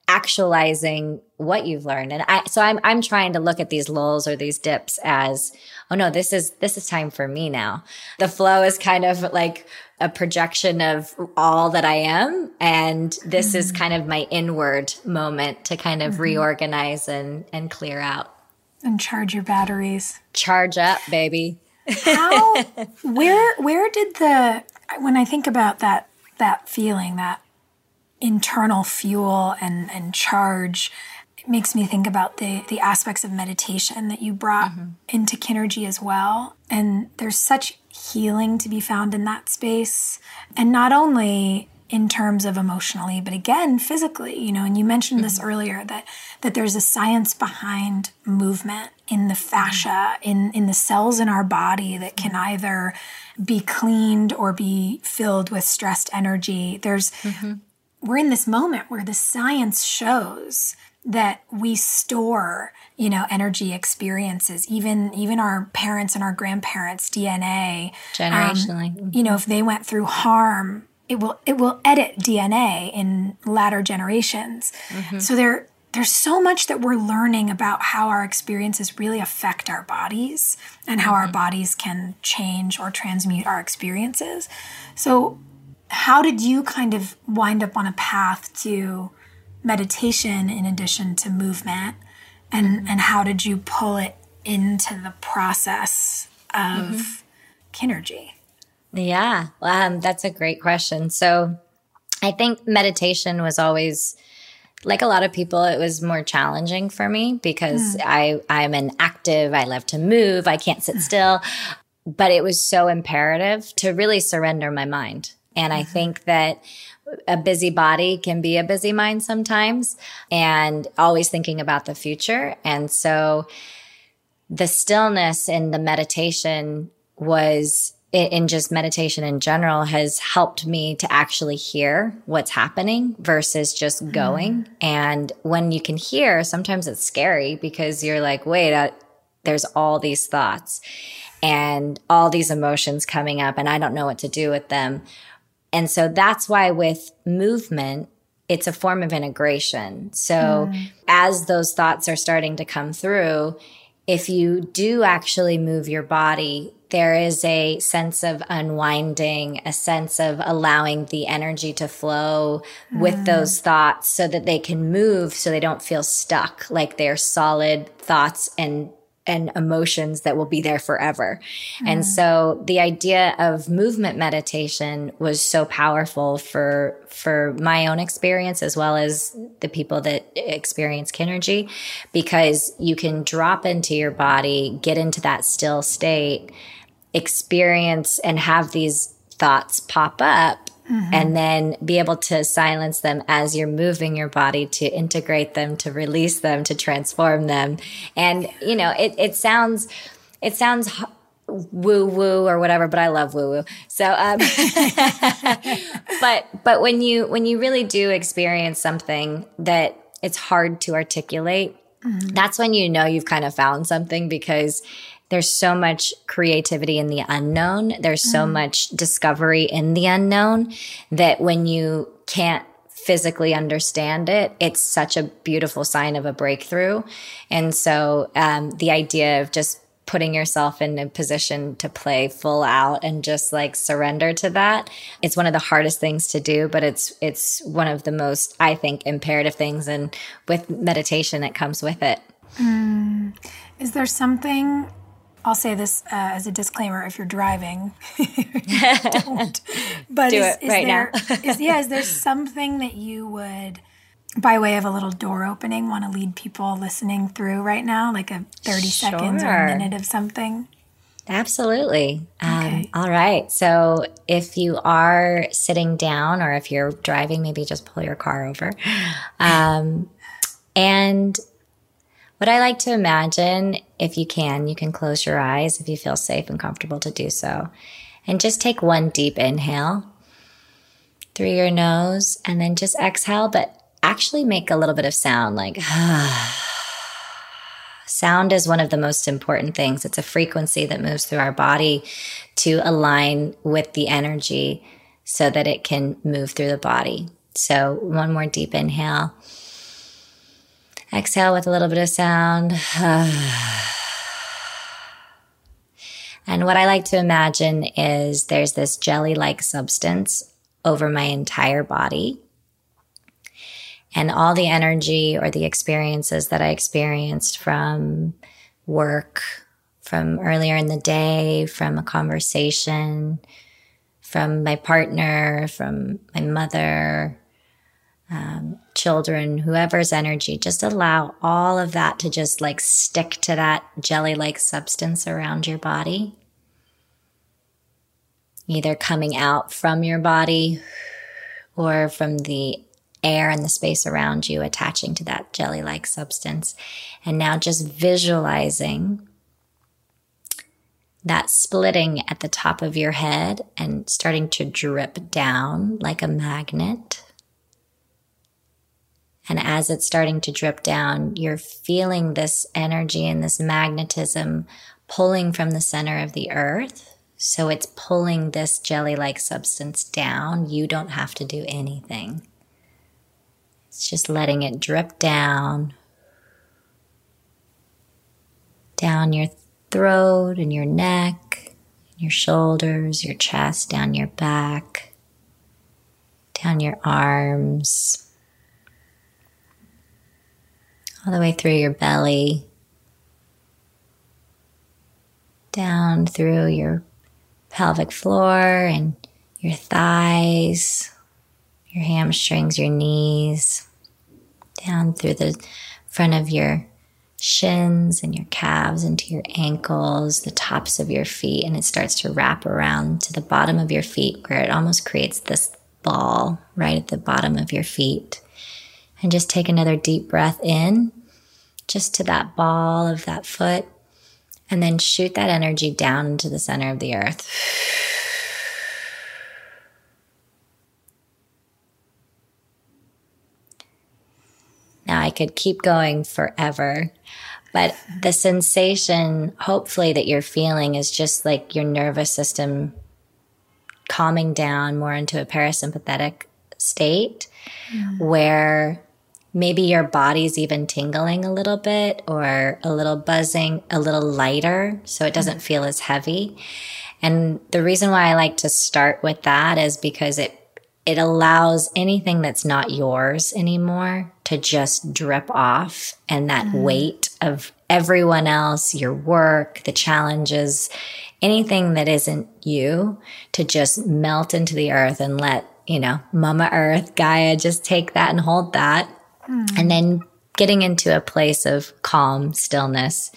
actualizing what you've learned and i so i'm i'm trying to look at these lulls or these dips as oh no this is this is time for me now the flow is kind of like a projection of all that I am. And this mm-hmm. is kind of my inward moment to kind of mm-hmm. reorganize and, and clear out.
And charge your batteries.
Charge up, baby.
How, where, where did the, when I think about that, that feeling, that internal fuel and, and charge, makes me think about the, the aspects of meditation that you brought mm-hmm. into Kinergy as well. And there's such healing to be found in that space. And not only in terms of emotionally, but again, physically, you know, and you mentioned this mm-hmm. earlier that that there's a science behind movement in the fascia, in in the cells in our body that can mm-hmm. either be cleaned or be filled with stressed energy. There's mm-hmm. we're in this moment where the science shows that we store you know energy experiences even even our parents and our grandparents dna
generationally
um, you know if they went through harm it will it will edit dna in latter generations mm-hmm. so there there's so much that we're learning about how our experiences really affect our bodies and how mm-hmm. our bodies can change or transmute our experiences so how did you kind of wind up on a path to meditation in addition to movement and and how did you pull it into the process of mm-hmm. Kinergy?
Yeah, um, that's a great question. So, I think meditation was always like a lot of people it was more challenging for me because mm. i i'm an active i love to move i can't sit still but it was so imperative to really surrender my mind and mm-hmm. i think that a busy body can be a busy mind sometimes and always thinking about the future. And so the stillness in the meditation was in just meditation in general has helped me to actually hear what's happening versus just mm-hmm. going. Mm. And when you can hear, sometimes it's scary because you're like, wait, uh, there's all these thoughts and all these emotions coming up, and I don't know what to do with them. And so that's why with movement, it's a form of integration. So mm. as those thoughts are starting to come through, if you do actually move your body, there is a sense of unwinding, a sense of allowing the energy to flow mm. with those thoughts so that they can move so they don't feel stuck like they're solid thoughts and and emotions that will be there forever. Mm. And so the idea of movement meditation was so powerful for for my own experience as well as the people that experience Kinergy because you can drop into your body, get into that still state, experience and have these thoughts pop up Mm-hmm. and then be able to silence them as you're moving your body to integrate them, to release them, to transform them. And, you know, it, it sounds, it sounds woo woo or whatever, but I love woo woo. So, um, but, but when you, when you really do experience something that it's hard to articulate, mm-hmm. that's when you know you've kind of found something because there's so much creativity in the unknown. There's so mm. much discovery in the unknown that when you can't physically understand it, it's such a beautiful sign of a breakthrough. And so, um, the idea of just putting yourself in a position to play full out and just like surrender to that. It's one of the hardest things to do, but it's it's one of the most I think imperative things and with meditation it comes with it.
Mm. Is there something I'll say this uh, as a disclaimer: if you're driving, don't. But
do
is,
it right
there,
now.
is, yeah, is there something that you would, by way of a little door opening, want to lead people listening through right now, like a thirty sure. seconds or a minute of something?
Absolutely. Um, okay. Um, all right. So if you are sitting down, or if you're driving, maybe just pull your car over, um, and what I like to imagine, if you can, you can close your eyes if you feel safe and comfortable to do so. And just take one deep inhale through your nose and then just exhale, but actually make a little bit of sound like, sound is one of the most important things. It's a frequency that moves through our body to align with the energy so that it can move through the body. So one more deep inhale. Exhale with a little bit of sound. and what I like to imagine is there's this jelly like substance over my entire body. And all the energy or the experiences that I experienced from work, from earlier in the day, from a conversation, from my partner, from my mother, um, children, whoever's energy, just allow all of that to just like stick to that jelly like substance around your body. Either coming out from your body or from the air and the space around you attaching to that jelly like substance. And now just visualizing that splitting at the top of your head and starting to drip down like a magnet and as it's starting to drip down, you're feeling this energy and this magnetism pulling from the center of the earth. So it's pulling this jelly like substance down. You don't have to do anything. It's just letting it drip down, down your throat and your neck, your shoulders, your chest, down your back, down your arms all the way through your belly, down through your pelvic floor and your thighs, your hamstrings, your knees, down through the front of your shins and your calves into your ankles, the tops of your feet, and it starts to wrap around to the bottom of your feet where it almost creates this ball right at the bottom of your feet. And just take another deep breath in, just to that ball of that foot, and then shoot that energy down into the center of the earth. Now I could keep going forever, but the sensation, hopefully, that you're feeling is just like your nervous system calming down more into a parasympathetic state mm. where maybe your body's even tingling a little bit or a little buzzing, a little lighter, so it doesn't feel as heavy. And the reason why I like to start with that is because it it allows anything that's not yours anymore to just drip off and that mm. weight of everyone else, your work, the challenges, anything that isn't you to just melt into the earth and let, you know, Mama Earth, Gaia just take that and hold that. And then getting into a place of calm, stillness.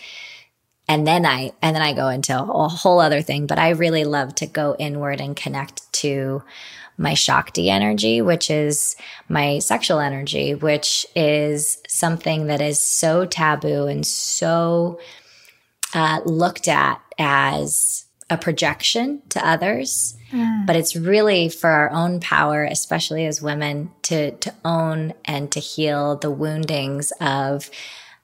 And then I, and then I go into a whole other thing, but I really love to go inward and connect to my Shakti energy, which is my sexual energy, which is something that is so taboo and so uh, looked at as a projection to others. Mm. But it's really for our own power, especially as women, to, to own and to heal the woundings of,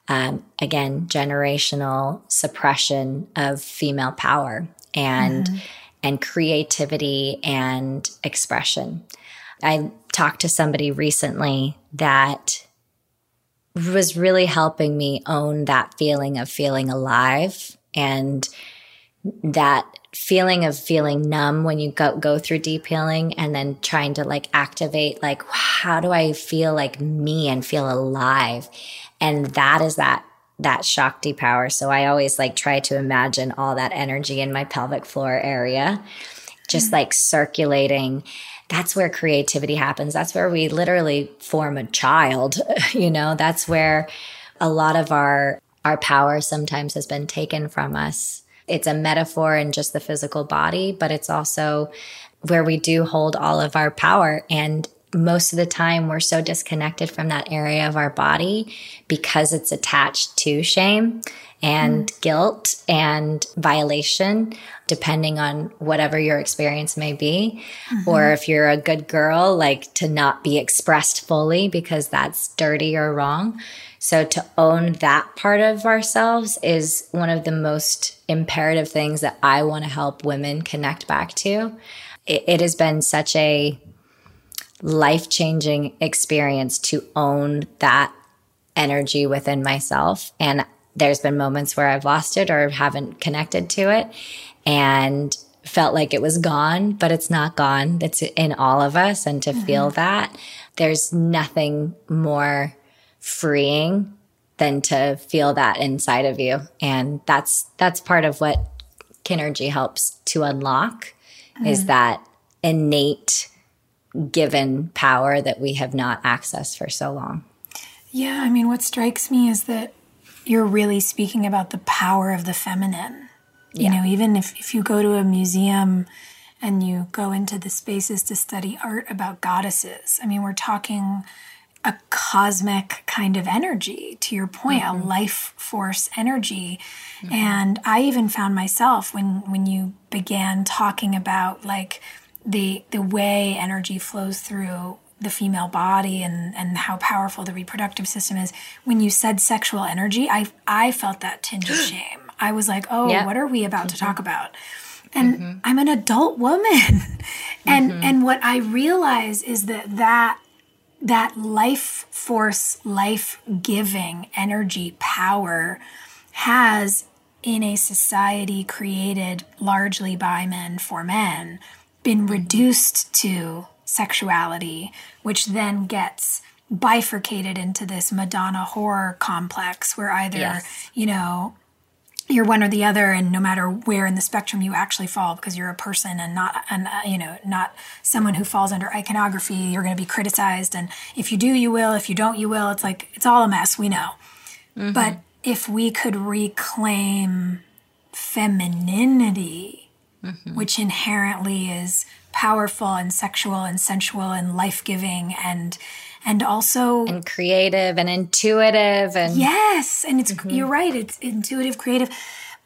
um, again, generational suppression of female power and, mm. and creativity and expression. I talked to somebody recently that was really helping me own that feeling of feeling alive and that feeling of feeling numb when you go go through deep healing and then trying to like activate like how do I feel like me and feel alive? And that is that that shakti power. So I always like try to imagine all that energy in my pelvic floor area just mm-hmm. like circulating. That's where creativity happens. That's where we literally form a child you know? That's where a lot of our our power sometimes has been taken from us it's a metaphor in just the physical body, but it's also where we do hold all of our power. And most of the time, we're so disconnected from that area of our body because it's attached to shame and mm. guilt and violation, depending on whatever your experience may be. Mm-hmm. Or if you're a good girl, like to not be expressed fully because that's dirty or wrong. So to own that part of ourselves is one of the most imperative things that I want to help women connect back to. It, it has been such a life changing experience to own that energy within myself. And there's been moments where I've lost it or haven't connected to it and felt like it was gone, but it's not gone. It's in all of us. And to mm-hmm. feel that, there's nothing more freeing than to feel that inside of you. And that's that's part of what Kinergy helps to unlock mm. is that innate given power that we have not accessed for so long.
Yeah, I mean what strikes me is that you're really speaking about the power of the feminine. You know, even if, if you go to a museum and you go into the spaces to study art about goddesses, I mean, we're talking a cosmic kind of energy to your point mm-hmm. a life force energy mm-hmm. and i even found myself when when you began talking about like the the way energy flows through the female body and and how powerful the reproductive system is when you said sexual energy i i felt that tinge of shame i was like oh what are we about mm-hmm. to talk about and mm-hmm. i'm an adult woman and mm-hmm. and what i realize is that that that life force, life giving energy, power has in a society created largely by men for men been reduced to sexuality, which then gets bifurcated into this Madonna whore complex where either, yes. you know, you're one or the other and no matter where in the spectrum you actually fall because you're a person and not and uh, you know not someone who falls under iconography you're going to be criticized and if you do you will if you don't you will it's like it's all a mess we know mm-hmm. but if we could reclaim femininity mm-hmm. which inherently is powerful and sexual and sensual and life-giving and and also
and creative and intuitive and
yes and it's mm-hmm. you're right it's intuitive creative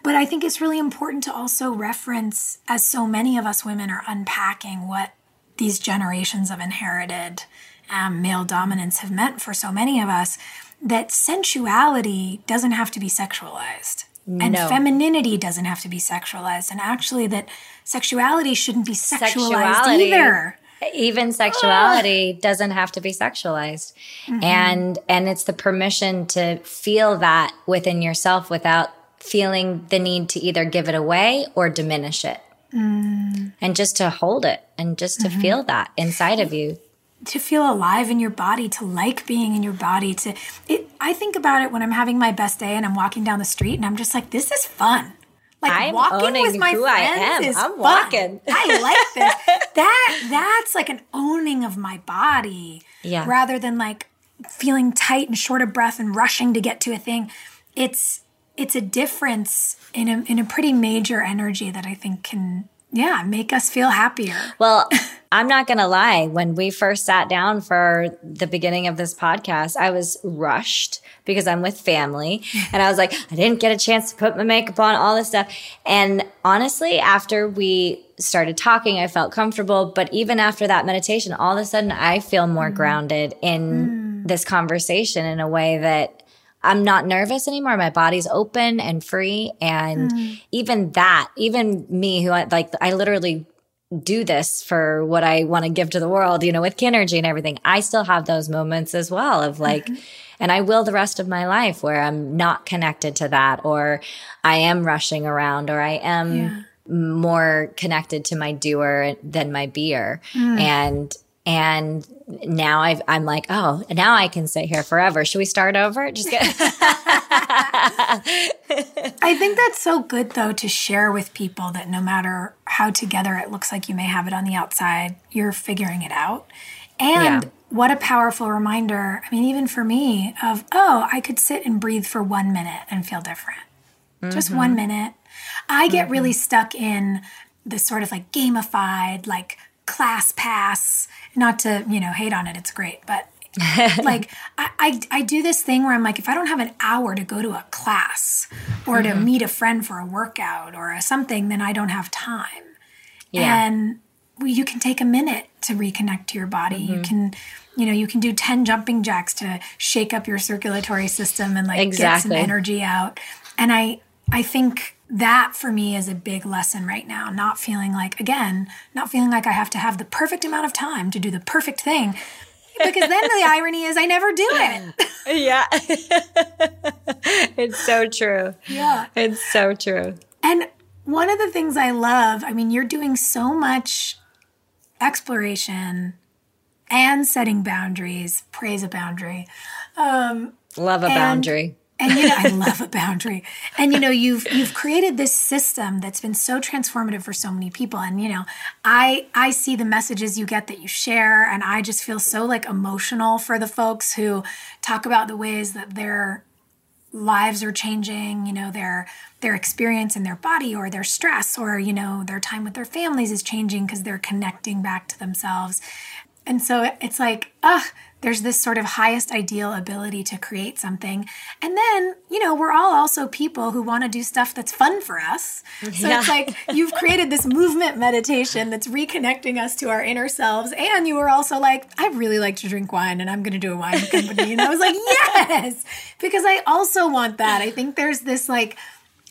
but i think it's really important to also reference as so many of us women are unpacking what these generations of inherited um, male dominance have meant for so many of us that sensuality doesn't have to be sexualized and no. femininity doesn't have to be sexualized and actually that sexuality shouldn't be sexualized sexuality, either
even sexuality doesn't have to be sexualized mm-hmm. and and it's the permission to feel that within yourself without feeling the need to either give it away or diminish it mm. and just to hold it and just to mm-hmm. feel that inside of you
to feel alive in your body, to like being in your body, to it I think about it when I'm having my best day and I'm walking down the street and I'm just like, this is fun. Like
I'm
walking with my friends is I'm fun. walking. I like this. that that's like an owning of my body.
Yeah.
Rather than like feeling tight and short of breath and rushing to get to a thing. It's it's a difference in a in a pretty major energy that I think can yeah, make us feel happier.
Well, I'm not going to lie. When we first sat down for the beginning of this podcast, I was rushed because I'm with family. And I was like, I didn't get a chance to put my makeup on, all this stuff. And honestly, after we started talking, I felt comfortable. But even after that meditation, all of a sudden, I feel more mm. grounded in mm. this conversation in a way that I'm not nervous anymore. My body's open and free. And mm. even that, even me who I like, I literally do this for what I want to give to the world, you know, with Kinergy and everything. I still have those moments as well of like, mm-hmm. and I will the rest of my life where I'm not connected to that or I am rushing around or I am yeah. more connected to my doer than my beer. Mm. And and now i am like, oh, now I can sit here forever. Should we start over? Just get.
I think that's so good though to share with people that no matter how together it looks like you may have it on the outside, you're figuring it out. And yeah. what a powerful reminder. I mean, even for me, of, oh, I could sit and breathe for one minute and feel different. Mm-hmm. Just one minute. I get mm-hmm. really stuck in this sort of like gamified, like ClassPass not to you know hate on it it's great but like I, I, I do this thing where i'm like if i don't have an hour to go to a class or mm-hmm. to meet a friend for a workout or a something then i don't have time yeah. and you can take a minute to reconnect to your body mm-hmm. you can you know you can do 10 jumping jacks to shake up your circulatory system and like exactly. get some energy out and i i think that for me is a big lesson right now. Not feeling like, again, not feeling like I have to have the perfect amount of time to do the perfect thing. Because then the irony is I never do it.
yeah. it's so true.
Yeah.
It's so true.
And one of the things I love, I mean, you're doing so much exploration and setting boundaries, praise a boundary. Um,
Love a boundary
and you know, I love a boundary. And you know, you've you've created this system that's been so transformative for so many people. And you know, I I see the messages you get that you share, and I just feel so like emotional for the folks who talk about the ways that their lives are changing, you know, their their experience in their body or their stress or, you know, their time with their families is changing because they're connecting back to themselves. And so it's like, ugh, there's this sort of highest ideal ability to create something. And then, you know, we're all also people who want to do stuff that's fun for us. So yeah. it's like you've created this movement meditation that's reconnecting us to our inner selves. And you were also like, I really like to drink wine and I'm going to do a wine company. And I was like, yes, because I also want that. I think there's this like,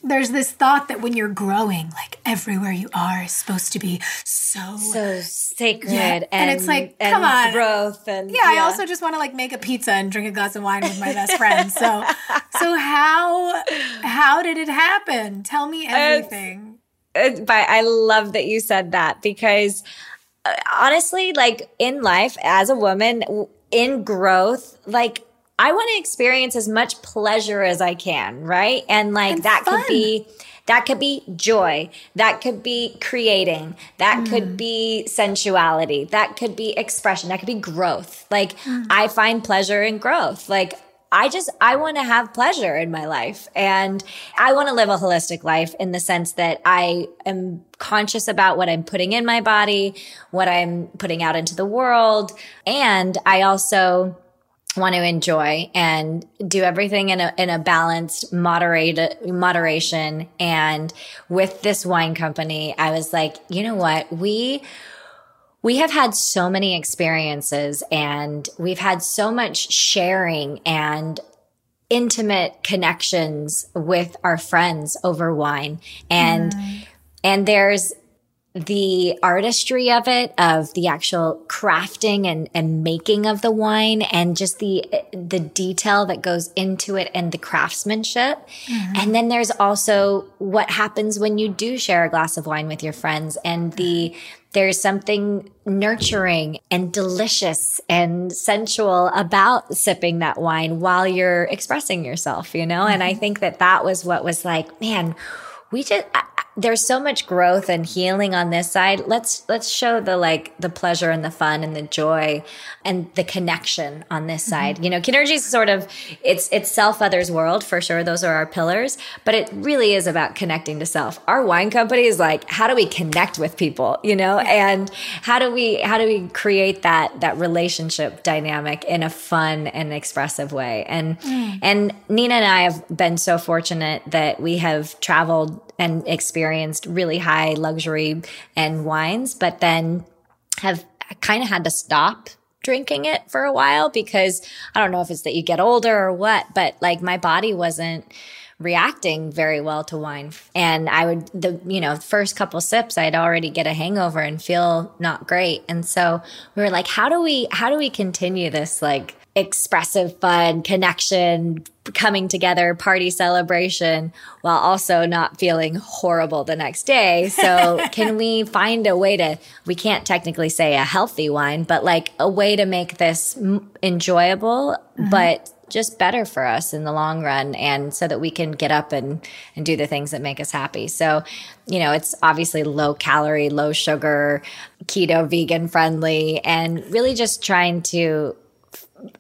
there's this thought that when you're growing, like everywhere you are is supposed to be so
so sacred, yeah. and,
and, it's like, come on,
growth, and
yeah, yeah. I also just want to like make a pizza and drink a glass of wine with my best friend. So, so how how did it happen? Tell me everything.
But I love that you said that because uh, honestly, like in life as a woman in growth, like I want to experience as much pleasure as I can, right? And like and that fun. could be that could be joy. That could be creating. That mm. could be sensuality. That could be expression. That could be growth. Like mm. I find pleasure in growth. Like I just, I want to have pleasure in my life. And I want to live a holistic life in the sense that I am conscious about what I'm putting in my body, what I'm putting out into the world. And I also, want to enjoy and do everything in a in a balanced moderate moderation. And with this wine company I was like you know what? We we have had so many experiences and we've had so much sharing and intimate connections with our friends over wine. And mm. and there's the artistry of it of the actual crafting and, and making of the wine and just the the detail that goes into it and the craftsmanship mm-hmm. and then there's also what happens when you do share a glass of wine with your friends and the there's something nurturing and delicious and sensual about sipping that wine while you're expressing yourself you know mm-hmm. and i mm-hmm. think that that was what was like man we just there's so much growth and healing on this side. Let's let's show the like the pleasure and the fun and the joy and the connection on this mm-hmm. side. You know, KINRGY is sort of it's it's self others world for sure. Those are our pillars, but it really is about connecting to self. Our wine company is like how do we connect with people, you know? And how do we how do we create that that relationship dynamic in a fun and expressive way? And mm. and Nina and I have been so fortunate that we have traveled and experienced really high luxury and wines, but then have kind of had to stop drinking it for a while because I don't know if it's that you get older or what, but like my body wasn't reacting very well to wine. And I would, the, you know, first couple sips, I'd already get a hangover and feel not great. And so we were like, how do we, how do we continue this like expressive fun connection coming together party celebration while also not feeling horrible the next day so can we find a way to we can't technically say a healthy wine but like a way to make this enjoyable mm-hmm. but just better for us in the long run and so that we can get up and and do the things that make us happy so you know it's obviously low calorie low sugar keto vegan friendly and really just trying to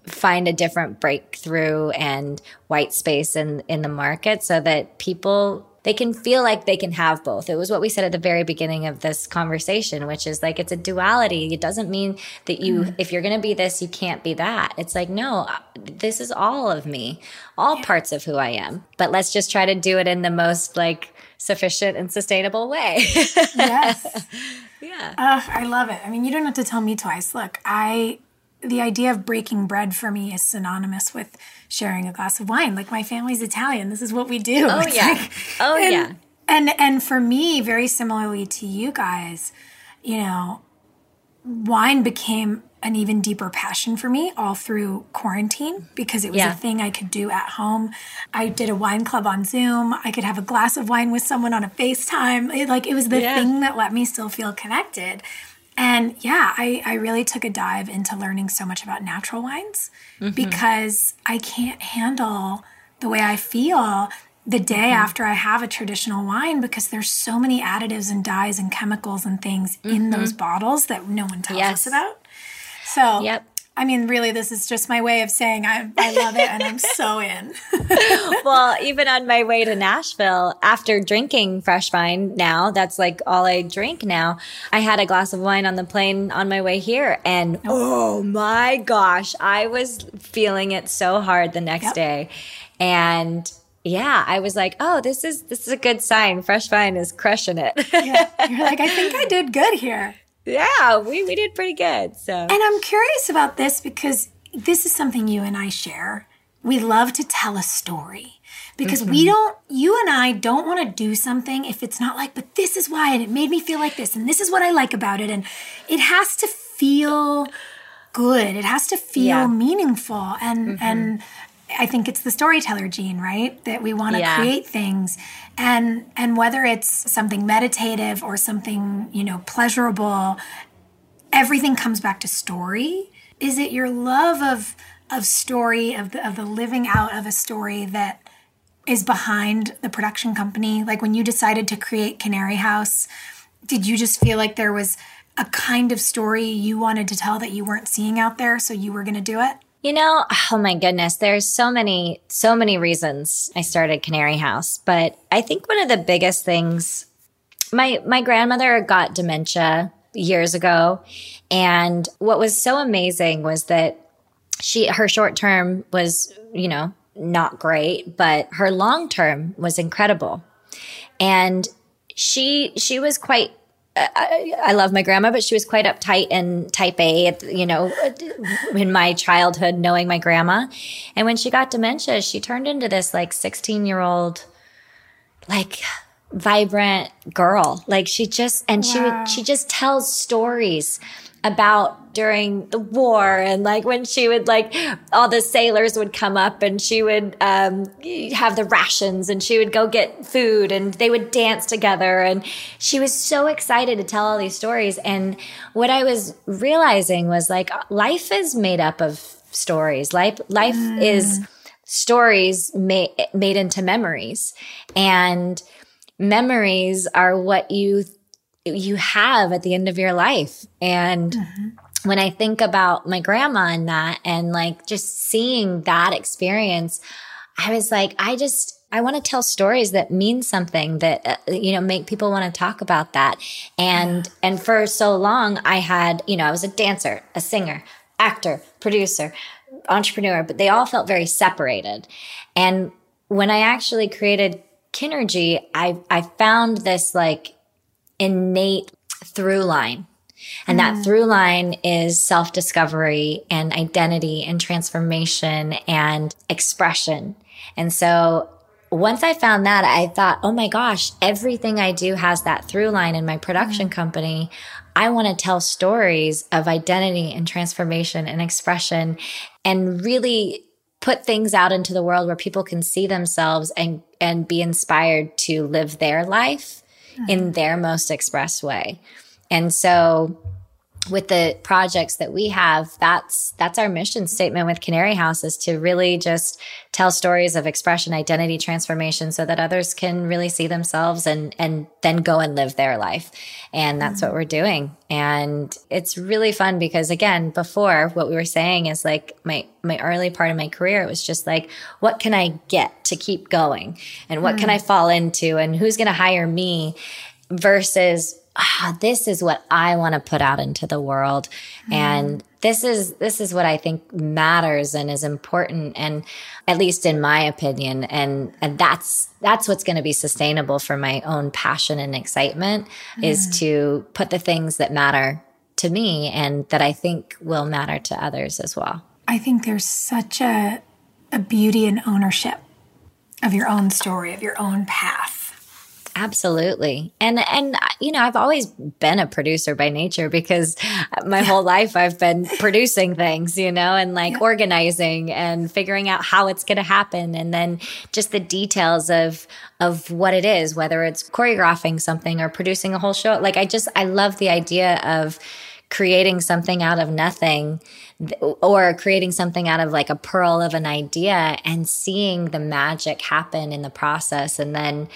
find a different breakthrough and white space in in the market so that people they can feel like they can have both. It was what we said at the very beginning of this conversation, which is like it's a duality. It doesn't mean that you, mm. if you're going to be this, you can't be that. It's like, no, this is all of me, all yeah. parts of who I am. But let's just try to do it in the most like sufficient and sustainable way.
yes. Yeah. Uh, I love it. I mean, you don't have to tell me twice. Look, I the idea of breaking bread for me is synonymous with sharing a glass of wine. Like my family's Italian. This is what we do.
Oh it's yeah. Like, oh
and,
yeah.
And and for me, very similarly to you guys, you know, wine became an even deeper passion for me all through quarantine because it was yeah. a thing I could do at home. I did a wine club on Zoom. I could have a glass of wine with someone on a FaceTime. It, like it was the yeah. thing that let me still feel connected. And yeah, I, I really took a dive into learning so much about natural wines mm-hmm. because I can't handle the way I feel the day mm-hmm. after I have a traditional wine because there's so many additives and dyes and chemicals and things mm-hmm. in those bottles that no one tells yes. us about. So, yep. I mean, really, this is just my way of saying I, I love it and I'm so in.
well, even on my way to Nashville, after drinking Fresh Vine now, that's like all I drink now. I had a glass of wine on the plane on my way here. And oh. oh my gosh, I was feeling it so hard the next yep. day. And yeah, I was like, oh, this is this is a good sign. Fresh Vine is crushing it.
yeah. You're like, I think I did good here.
Yeah, we, we did pretty good. So
And I'm curious about this because this is something you and I share. We love to tell a story. Because mm-hmm. we don't, you and I don't want to do something if it's not like, but this is why, and it made me feel like this, and this is what I like about it. And it has to feel good. It has to feel yeah. meaningful. And mm-hmm. and I think it's the storyteller gene, right? That we want to yeah. create things. And and whether it's something meditative or something, you know, pleasurable, everything comes back to story. Is it your love of of story of the, of the living out of a story that is behind the production company? Like when you decided to create Canary House, did you just feel like there was a kind of story you wanted to tell that you weren't seeing out there, so you were going to do it?
You know, oh my goodness, there's so many, so many reasons I started Canary House, but I think one of the biggest things, my, my grandmother got dementia years ago. And what was so amazing was that she, her short term was, you know, not great, but her long term was incredible. And she, she was quite I, I, love my grandma, but she was quite uptight and type A, you know, in my childhood, knowing my grandma. And when she got dementia, she turned into this like 16 year old, like vibrant girl. Like she just, and wow. she would, she just tells stories about during the war and like when she would like all the sailors would come up and she would um, have the rations and she would go get food and they would dance together. And she was so excited to tell all these stories. And what i was realizing was like life is made up of stories. Life life mm. is stories made made into memories. And memories are what you you have at the end of your life. And mm-hmm. when I think about my grandma and that and like just seeing that experience, I was like, I just, I want to tell stories that mean something that, uh, you know, make people want to talk about that. And, yeah. and for so long, I had, you know, I was a dancer, a singer, actor, producer, entrepreneur, but they all felt very separated. And when I actually created KINRGY, I, I found this like innate through line. And mm. that through line is self discovery and identity and transformation and expression. And so once I found that, I thought, oh my gosh, everything I do has that through line in my production mm. company. I want to tell stories of identity and transformation and expression and really put things out into the world where people can see themselves and, and be inspired to live their life in hmm. their most express way. And so with the projects that we have, that's that's our mission statement with Canary House is to really just tell stories of expression, identity transformation so that others can really see themselves and and then go and live their life. And that's mm-hmm. what we're doing. And it's really fun because again, before what we were saying is like my my early part of my career, it was just like, what can I get to keep going? And what mm-hmm. can I fall into? And who's gonna hire me? Versus ah, this is what I want to put out into the world. Mm. And this is, this is what I think matters and is important. And at least in my opinion, and, and that's, that's what's going to be sustainable for my own passion and excitement mm. is to put the things that matter to me and that I think will matter to others as well.
I think there's such a, a beauty and ownership of your own story, of your own path
Absolutely. And and you know, I've always been a producer by nature because my whole life I've been producing things, you know, and like yeah. organizing and figuring out how it's going to happen and then just the details of of what it is, whether it's choreographing something or producing a whole show. Like I just I love the idea of creating something out of nothing or creating something out of like a pearl of an idea and seeing the magic happen in the process and then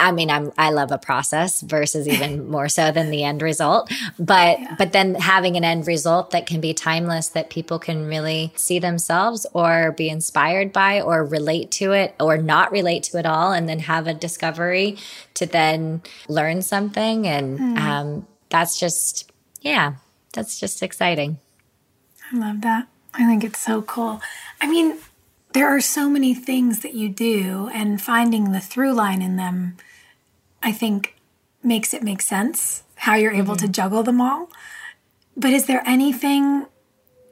I mean, I'm, I love a process versus even more so than the end result. But, yeah. but then having an end result that can be timeless, that people can really see themselves or be inspired by or relate to it or not relate to it all. And then have a discovery to then learn something. And, mm. um, that's just, yeah, that's just exciting.
I love that. I think it's so cool. I mean, there are so many things that you do, and finding the through line in them, I think, makes it make sense how you're able mm-hmm. to juggle them all. But is there anything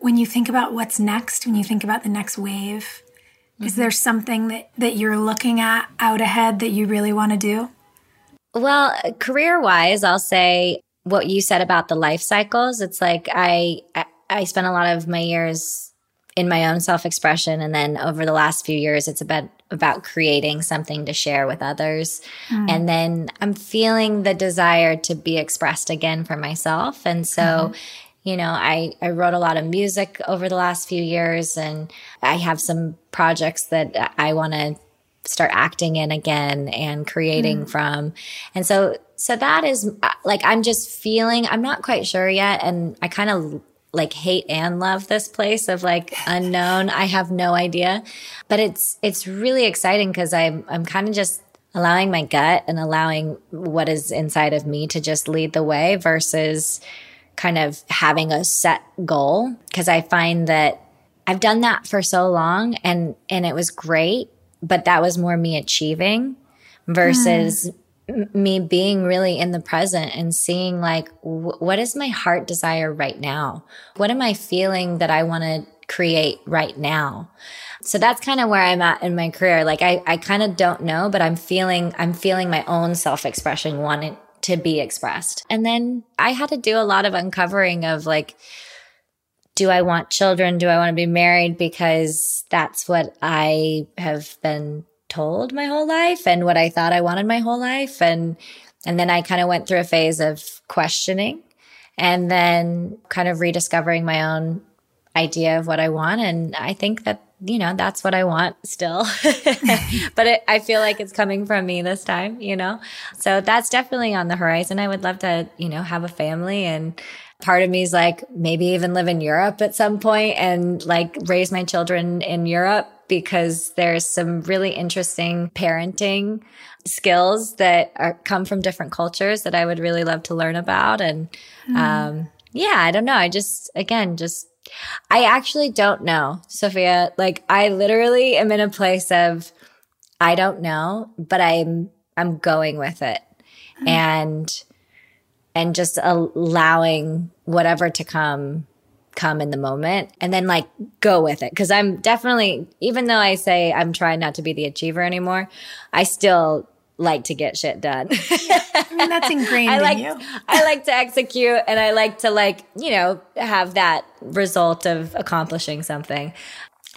when you think about what's next, when you think about the next wave, mm-hmm. is there something that, that you're looking at out ahead that you really want to do?
Well, career wise, I'll say what you said about the life cycles. It's like I, I, I spent a lot of my years in my own self expression. And then over the last few years, it's about, about creating something to share with others. Mm. And then I'm feeling the desire to be expressed again for myself. And so, mm-hmm. you know, I, I wrote a lot of music over the last few years and I have some projects that I want to start acting in again and creating mm. from. And so, so that is like, I'm just feeling, I'm not quite sure yet. And I kind of like hate and love this place of like unknown. I have no idea. But it's it's really exciting because I'm I'm kind of just allowing my gut and allowing what is inside of me to just lead the way versus kind of having a set goal because I find that I've done that for so long and and it was great, but that was more me achieving versus mm. Me being really in the present and seeing like what is my heart desire right now? What am I feeling that I want to create right now? So that's kind of where I'm at in my career. Like I, I kind of don't know, but I'm feeling, I'm feeling my own self expression wanting to be expressed. And then I had to do a lot of uncovering of like, do I want children? Do I want to be married? Because that's what I have been told my whole life and what I thought I wanted my whole life. And, and then I kind of went through a phase of questioning and then kind of rediscovering my own idea of what I want. And I think that you know, that's what I want still. but it, I feel like it's coming from me this time, you know? So that's definitely on the horizon. I would love to, you know, have a family and part of me is like maybe even live in Europe at some point and like raise my children in Europe because there's some really interesting parenting skills that are, come from different cultures that I would really love to learn about. And, mm. um, yeah, I don't know. I just, again, just I actually don't know, Sophia. Like I literally am in a place of I don't know, but I'm I'm going with it. Mm-hmm. And and just allowing whatever to come come in the moment and then like go with it cuz I'm definitely even though I say I'm trying not to be the achiever anymore, I still like to get shit done.
I mean, that's ingrained
I like,
in you.
I like to execute and I like to like, you know, have that result of accomplishing something.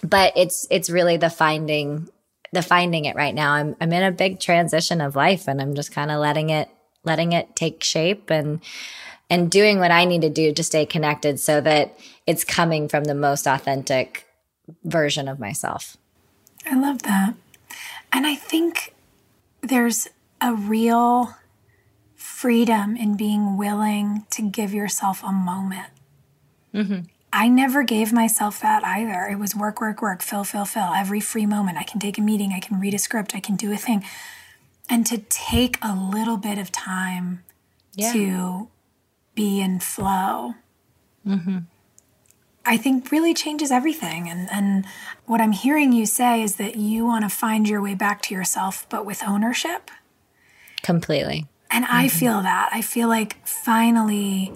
But it's, it's really the finding, the finding it right now. I'm, I'm in a big transition of life and I'm just kind of letting it, letting it take shape and, and doing what I need to do to stay connected so that it's coming from the most authentic version of myself.
I love that. And I think there's a real freedom in being willing to give yourself a moment. Mm-hmm. I never gave myself that either. It was work, work, work, fill, fill, fill. Every free moment, I can take a meeting, I can read a script, I can do a thing. And to take a little bit of time yeah. to be in flow. Mm-hmm. I think really changes everything. And, and what I'm hearing you say is that you want to find your way back to yourself, but with ownership.
Completely.
And mm-hmm. I feel that. I feel like finally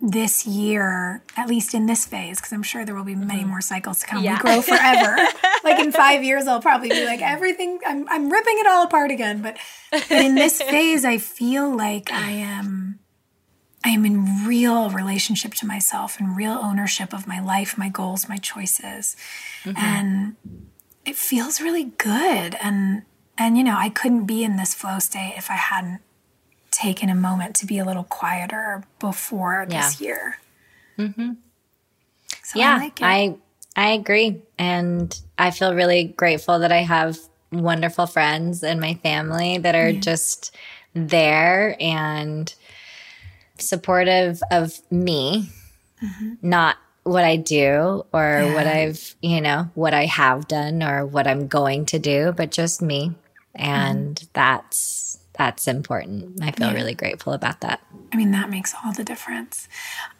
this year, at least in this phase, because I'm sure there will be many mm-hmm. more cycles to come. Yeah. We grow forever. like in five years, I'll probably be like everything. I'm I'm ripping it all apart again. But, but in this phase, I feel like I am I am in real relationship to myself and real ownership of my life, my goals, my choices. Mm-hmm. And it feels really good. And and you know, I couldn't be in this flow state if I hadn't taken a moment to be a little quieter before yeah. this year.
Mm-hmm. So yeah, I, like I I agree, and I feel really grateful that I have wonderful friends and my family that are yeah. just there and supportive of me, not what I do or yeah. what I've, you know, what I have done or what I'm going to do, but just me. And mm. that's that's important. I feel yeah. really grateful about that.
I mean, that makes all the difference.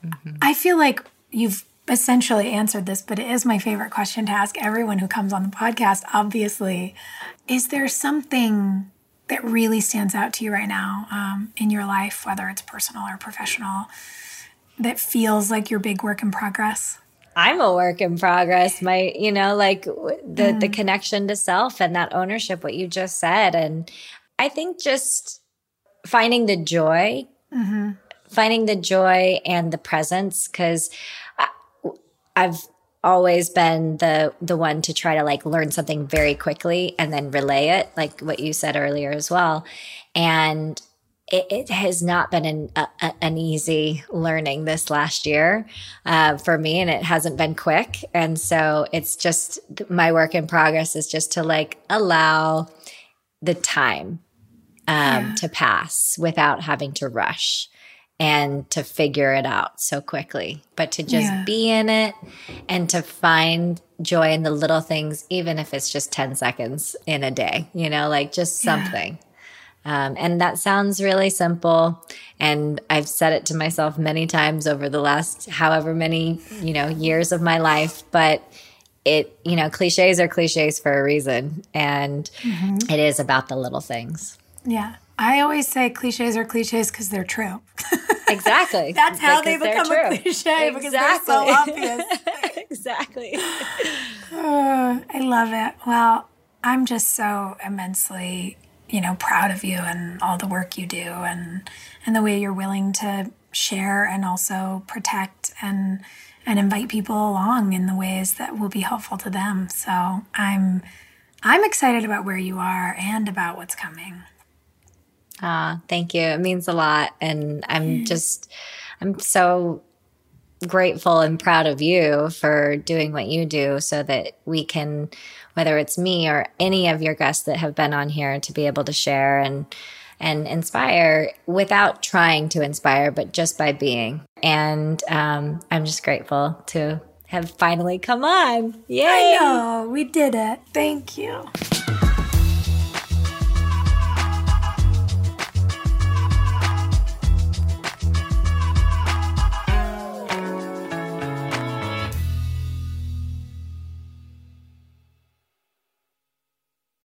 Mm-hmm. I feel like you've essentially answered this, but it is my favorite question to ask everyone who comes on the podcast, obviously. Is there something that really stands out to you right now um, in your life, whether it's personal or professional, that feels like your big work in progress?
I'm a work in progress. My, you know, like the mm. the connection to self and that ownership, what you just said, and I think just finding the joy, mm-hmm. finding the joy and the presence, because I've always been the the one to try to like learn something very quickly and then relay it like what you said earlier as well. And it, it has not been an, a, an easy learning this last year uh, for me and it hasn't been quick. And so it's just my work in progress is just to like allow the time um, yeah. to pass without having to rush and to figure it out so quickly, but to just
Yeah.
be in it and to find joy in the little things, even if it's just 10 seconds in a day, you know, like just
Yeah.
something. Um, and that sounds really simple. And I've said it to myself many times over the last however many, you know, years of my life, but it, you know, cliches are cliches for a reason. And
Mm-hmm.
it is about the little things.
Yeah. I always say cliches are cliches because they're true.
Exactly.
That's how
Because
they become a cliche because they're so
Exactly.
obvious.
exactly.
Uh, I love it. Well, I'm just so immensely, you know, proud of you and all the work you do and and the way you're willing to share and also protect and and invite people along in the ways that will be helpful to them. So, I'm I'm excited about where you are and about what's coming.
Ah, thank you. It means a lot. And I'm just, I'm so grateful and proud of you for doing what you do so that we can, whether it's me or any of your guests that have been on here, to be able to share and, and inspire without trying to inspire, but just by being. And um, I'm just grateful to have finally come on. Yay!
I know, we did it. Thank you.